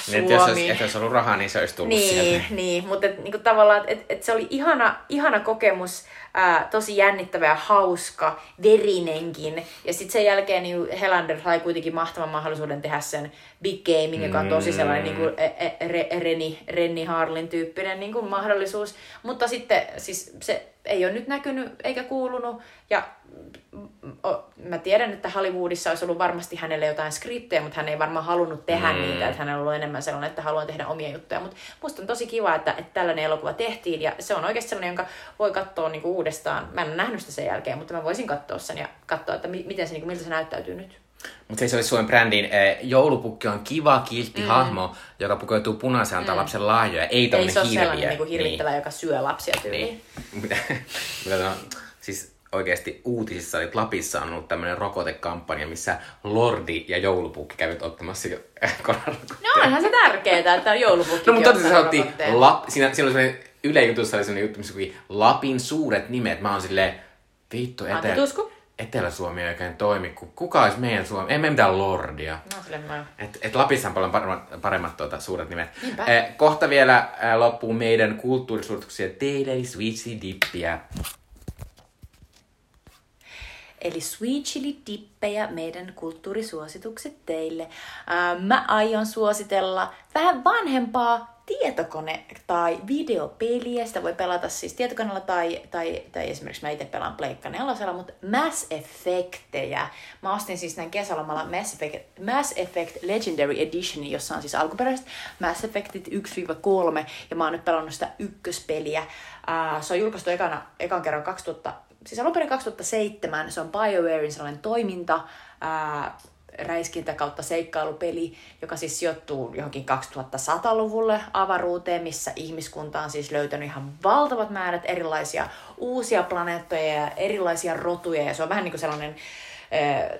Niin, että jos olisi, että olisi ollut rahaa, niin se olisi tullut niin, sieltä. Niin, mutta et, niinku tavallaan, että et, et se oli ihana, ihana kokemus, ää, tosi jännittävä ja hauska, verinenkin. Ja sitten sen jälkeen niin Helander sai kuitenkin mahtavan mahdollisuuden tehdä sen Big Gaming, joka on tosi sellainen niin kuin, e, e, re, Reni, Renni Harlin tyyppinen niin kuin mahdollisuus. Mutta sitten siis se ei ole nyt näkynyt eikä kuulunut. Ja mä tiedän, että Hollywoodissa olisi ollut varmasti hänelle jotain skriptejä, mutta hän ei varmaan halunnut tehdä mm. niitä, että hänellä on ollut enemmän sellainen, että haluan tehdä omia juttuja. Mutta musta on tosi kiva, että, että tällainen elokuva tehtiin, ja se on oikeasti sellainen, jonka voi katsoa niinku uudestaan. Mä en ole nähnyt sitä sen jälkeen, mutta mä voisin katsoa sen ja katsoa, että miten se, niinku, miltä se näyttäytyy nyt. Mutta se olisi Suomen brändin eh, joulupukki on kiva, kiltti mm. hahmo, joka pukeutuu punaiseen antaa mm. lapsen lahjoja, ei tämmöinen hirviö. Ei se ole sellainen niinku hirvittävä, niin. joka syö lapsia tyyliin. Niin. Mutta siis oikeasti uutisissa, että Lapissa on ollut tämmöinen rokotekampanja, missä Lordi ja joulupukki kävivät ottamassa koronarokotteita. No onhan se tärkeää, että on joulupukki No mutta tosiaan sanottiin, la, siinä, siinä oli semmoinen Yle jutussa oli semmoinen juttu, missä kuin Lapin suuret nimet. Mä oon silleen, vittu, etelä, Etelä-Suomi ei oikein toimi, kun kuka olisi meidän Suomi? Ei me mitään Lordia. No, mä... et, et Lapissa on paljon paremmat, paremmat tuota, suuret nimet. Eh, kohta vielä eh, loppuu meidän kulttuurisuutuksia teille Switchy Dippiä. Eli sweet chili dippejä, meidän kulttuurisuositukset teille. Ää, mä aion suositella vähän vanhempaa tietokone- tai videopeliä. Sitä voi pelata siis tietokoneella tai, tai, tai esimerkiksi mä itse pelaan Pleikka nelosella, mutta Mass Effectejä. Mä ostin siis näin kesälomalla Mass Effect, Mass Effect Legendary Edition, jossa on siis alkuperäiset Mass Effectit 1-3, ja mä oon nyt pelannut sitä ykköspeliä. Uh, se on julkaistu ekana, ekan kerran 2000, siis alun perin 2007, se on BioWarein sellainen toiminta, ää, räiskintä kautta seikkailupeli, joka siis sijoittuu johonkin 2100-luvulle avaruuteen, missä ihmiskunta on siis löytänyt ihan valtavat määrät erilaisia uusia planeettoja ja erilaisia rotuja. Ja se on vähän niin kuin sellainen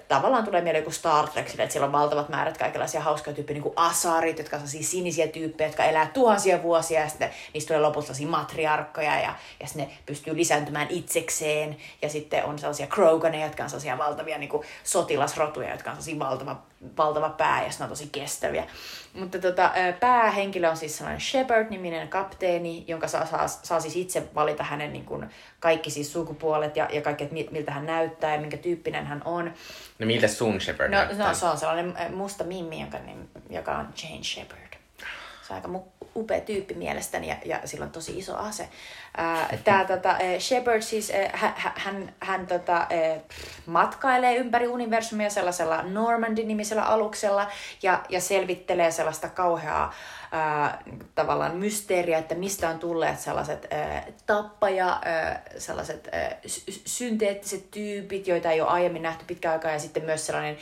tavallaan tulee mieleen joku Star Trek, että siellä on valtavat määrät kaikenlaisia hauskoja tyyppejä, niin kuin asarit, jotka on siis sinisiä tyyppejä, jotka elää tuhansia vuosia, ja sitten niistä tulee lopulta matriarkkoja, ja, ja sitten ne pystyy lisääntymään itsekseen, ja sitten on sellaisia kroganeja, jotka on sellaisia valtavia niin kuin sotilasrotuja, jotka on sellaisia valtava, valtava pää, ja ne on tosi kestäviä. Mutta tota, päähenkilö on siis sellainen Shepard-niminen kapteeni, jonka saa, saa, saa siis itse valita hänen niin kuin, kaikki siis sukupuolet ja, ja kaikki, että miltä hän näyttää ja minkä tyyppinen hän on. No miltä sun Shepard no, näyttää? No se on sellainen musta mimmi, joka, joka on Jane Shepard. Se on aika upea tyyppi mielestäni ja, ja sillä on tosi iso ase. Tämä tota, Shepard siis, hän, hän, hän tota, matkailee ympäri universumia sellaisella Normandy-nimisellä aluksella ja, ja selvittelee sellaista kauheaa ää, tavallaan mysteeriä, että mistä on tulleet sellaiset ää, tappaja, ää, sellaiset ää, synteettiset tyypit, joita ei ole aiemmin nähty pitkään aikaa, ja sitten myös sellainen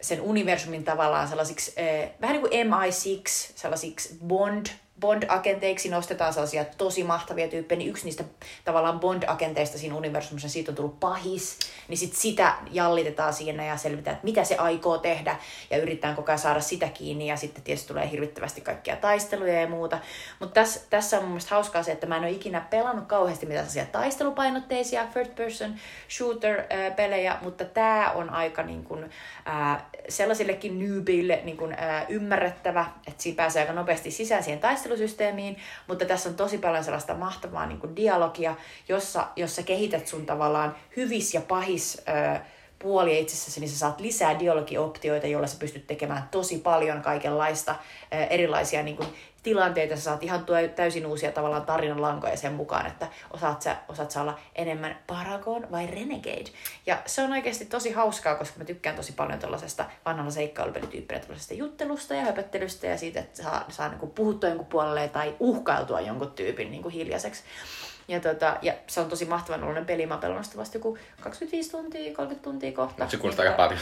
sen universumin tavallaan sellaisiksi, ää, vähän niin kuin MI6, sellaisiksi Bond Bond-agenteiksi nostetaan sellaisia tosi mahtavia tyyppejä, niin yksi niistä tavallaan Bond-agenteista siinä universumissa, siitä on tullut pahis, niin sit sitä jallitetaan siinä ja selvitään, että mitä se aikoo tehdä, ja yritetään koko ajan saada sitä kiinni, ja sitten tietysti tulee hirvittävästi kaikkia taisteluja ja muuta. Mutta tässä, tässä on mun mielestä hauskaa se, että mä en ole ikinä pelannut kauheasti mitään sellaisia taistelupainotteisia first person shooter-pelejä, mutta tämä on aika niin kun, äh, sellaisillekin newbille niin kun, äh, ymmärrettävä, että siinä pääsee aika nopeasti sisään siihen taisteluun, ajattelusysteemiin, mutta tässä on tosi paljon sellaista mahtavaa niin kuin dialogia, jossa, jossa kehität sun tavallaan hyvis ja pahis ö, puolia itsessäsi, niin sä saat lisää dialogioptioita, joilla sä pystyt tekemään tosi paljon kaikenlaista ö, erilaisia niin kuin, tilanteita, sä saat ihan täysin uusia tavallaan tarinanlankoja sen mukaan, että osaat sä, osaat sä olla enemmän Paragon vai Renegade. Ja se on oikeasti tosi hauskaa, koska mä tykkään tosi paljon tällaisesta vanhalla seikkailupelityyppinä tällaisesta juttelusta ja höpöttelystä ja siitä, että saa, saa niin puhuttua jonkun puolelle tai uhkailtua jonkun tyypin niin kuin hiljaiseksi. Ja, tota, ja se on tosi mahtavan oloinen peli. Mä oon vasta joku 25 tuntia, 30 tuntia kohta. Se kuulostaa aika paljon.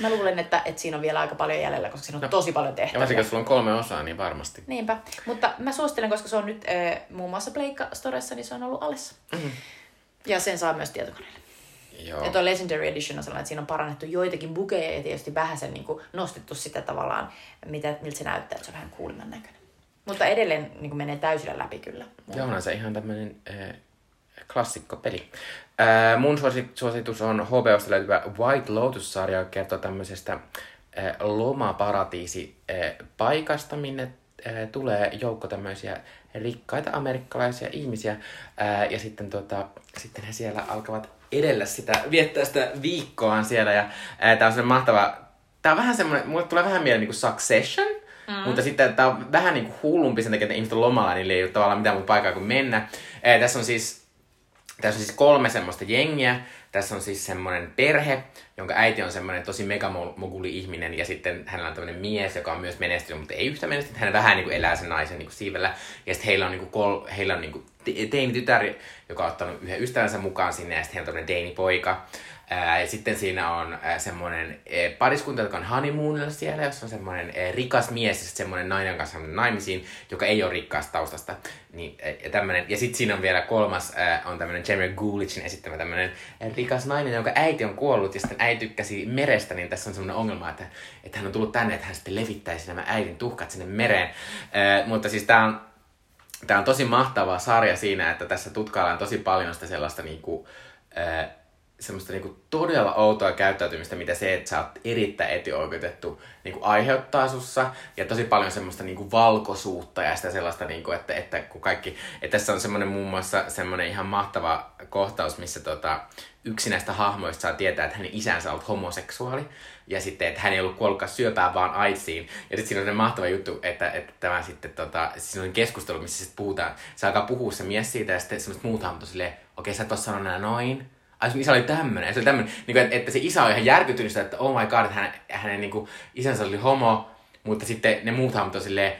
Mä luulen, että, että siinä on vielä aika paljon jäljellä, koska siinä on no, tosi paljon tehtäviä. Ja varsinkin, jos sulla on kolme osaa, niin varmasti. Niinpä. Mutta mä suosittelen, koska se on nyt äh, muun muassa Pleikka Storessa, niin se on ollut alessa. Mm-hmm. Ja sen saa myös tietokoneelle. Joo. Ja tuo Legendary Edition on sellainen, että siinä on parannettu joitakin bukeja ja tietysti vähän sen niin kuin nostettu sitä tavallaan, mitä, miltä se näyttää, että se on vähän kuulimman näköinen. Mutta edelleen niin kuin menee täysillä läpi kyllä. Joo, on se ihan tämmöinen äh, klassikkopeli. Äh, mun suositus on HBOsta löytyvä White Lotus-sarja, kertoo tämmöisestä äh, lomaparatiisi äh, paikasta, minne ää, tulee joukko tämmöisiä rikkaita amerikkalaisia ihmisiä. Ja sitten, tota, sitten he siellä alkavat edellä sitä, viettää sitä viikkoaan siellä. Ja ää, tää on semmoinen mahtava, tää on vähän semmoinen, mulle tulee vähän mieleen niinku Succession. Mm. Mutta sitten tää on vähän niinku hullumpi sen takia, että ihmiset on lomalla, niin ei ole tavallaan mitään muuta paikkaa kuin mennä. Ää, tässä on siis tässä on siis kolme semmoista jengiä. Tässä on siis semmoinen perhe, jonka äiti on semmoinen tosi megamoguli ihminen ja sitten hänellä on tämmöinen mies, joka on myös menestynyt, mutta ei yhtä menestynyt. Hän vähän niin kuin elää sen naisen niin kuin siivellä. Ja sitten heillä on, niin kuin kol, heillä on niin kuin teini-tytär, joka on ottanut yhden ystävänsä mukaan sinne ja sitten heillä on tämmöinen teini-poika. Ja sitten siinä on semmoinen pariskunta, joka on honeymoonilla siellä, jossa on semmoinen rikas mies ja sitten semmoinen nainen kanssa naimisiin, joka ei ole rikkaasta taustasta. Niin, ja, ja sitten siinä on vielä kolmas, on tämmöinen Jeremy Goolichin esittämä tämmöinen rikas nainen, jonka äiti on kuollut ja sitten äiti tykkäsi merestä, niin tässä on semmoinen ongelma, että, että hän on tullut tänne, että hän sitten levittäisi nämä äidin tuhkat sinne mereen. Mutta siis tämä on, tää on tosi mahtava sarja siinä, että tässä tutkaillaan tosi paljon sitä sellaista niinku, semmoista niinku todella outoa käyttäytymistä, mitä se, että sä oot erittäin etioikeutettu niinku aiheuttaa sussa. Ja tosi paljon semmoista niinku valkoisuutta ja sitä sellaista, niinku, että, että kun kaikki... Että tässä on semmoinen muun muassa semmoinen ihan mahtava kohtaus, missä tota, yksi näistä hahmoista saa tietää, että hänen isänsä on homoseksuaali. Ja sitten, että hän ei ollut kuollutkaan syöpään, vaan AIDSiin. Ja sitten siinä on se mahtava juttu, että, että tämä sitten, tota, siinä on keskustelu, missä sitten puhutaan. Se alkaa puhua se mies siitä ja sitten semmoista muut hahmot on silleen, okei okay, sä et sanonut noin Ai sun isä oli tämmönen. Se oli tämmönen, niin kuin, että, että, se isä on ihan järkytynyt sitä, että oh my god, että hänen, hänen niin kuin, isänsä oli homo, mutta sitten ne muut hahmot on silleen,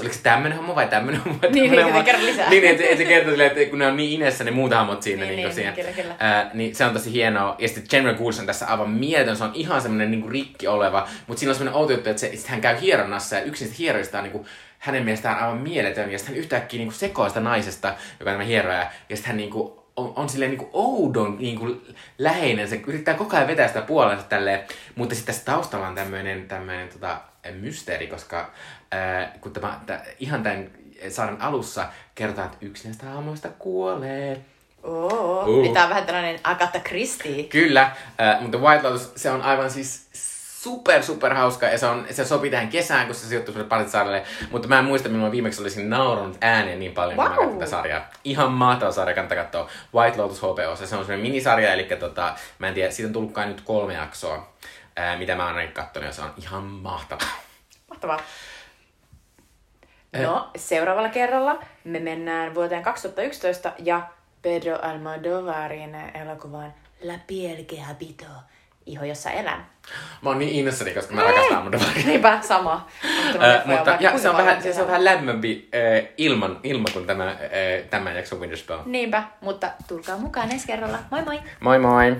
oliko se tämmönen homo vai tämmönen homo? Niin, niin, homo? kerro lisää. Niin, että, että se kertoo silleen, että kun ne on niin inessä ne muut hahmot siinä. Niin, niin, niin, siinä. kyllä, kyllä. Ää, niin se on tosi hienoa. Ja sitten General Gould on tässä aivan mieletön. Se on ihan semmoinen niin kuin rikki oleva. Mutta siinä on semmoinen outo juttu, että se, hän käy hieronnassa ja yksin hieroista on niin kuin, hänen mielestään aivan mieletön. Ja sitten hän yhtäkkiä niin kuin sekoaa sitä naisesta, joka on tämä hieroja. Ja sitten hän niin kuin on, on silleen niin oudon niin kuin läheinen. Se yrittää koko ajan vetää sitä puolensa tälleen. Mutta sitten tässä taustalla on tämmöinen, tämmöinen tota, mysteeri, koska ää, kun tämä, tämä, ihan tämän saaren alussa kerrotaan, että yksi näistä hahmoista kuolee. Oo, uh. Niin tämä on vähän tällainen Agatha Christie. Kyllä, äh, mutta White Lotus, se on aivan siis super, super hauska ja se, on, se sopii tähän kesään, kun se sijoittuu sinne Palitsarille. Mutta mä en muista, milloin viimeksi olisin nauranut ääneen niin paljon, wow. kun mä tätä sarjaa. Ihan mahtava sarja, kannattaa katsoa. White Lotus HBO, se on semmoinen minisarja, eli tota, mä en tiedä, siitä on tullutkaan nyt kolme jaksoa, ää, mitä mä oon ainakin katsonut, ja se on ihan mahtava. Mahtavaa. No, seuraavalla kerralla me mennään vuoteen 2011 ja Pedro Almodovarin elokuvaan La piel que habito iho, jossa elän. Mä oon niin innossani, koska mä rakastan Almodovaria. Niinpä, sama. Äh, mutta ja, se, on vähän, se, se on vähän lämmömpi äh, ilman, ilman kuin tämä, äh, tämän jakson Winterspell. Niinpä, mutta tulkaa mukaan ensi kerralla. Moi moi! Moi moi!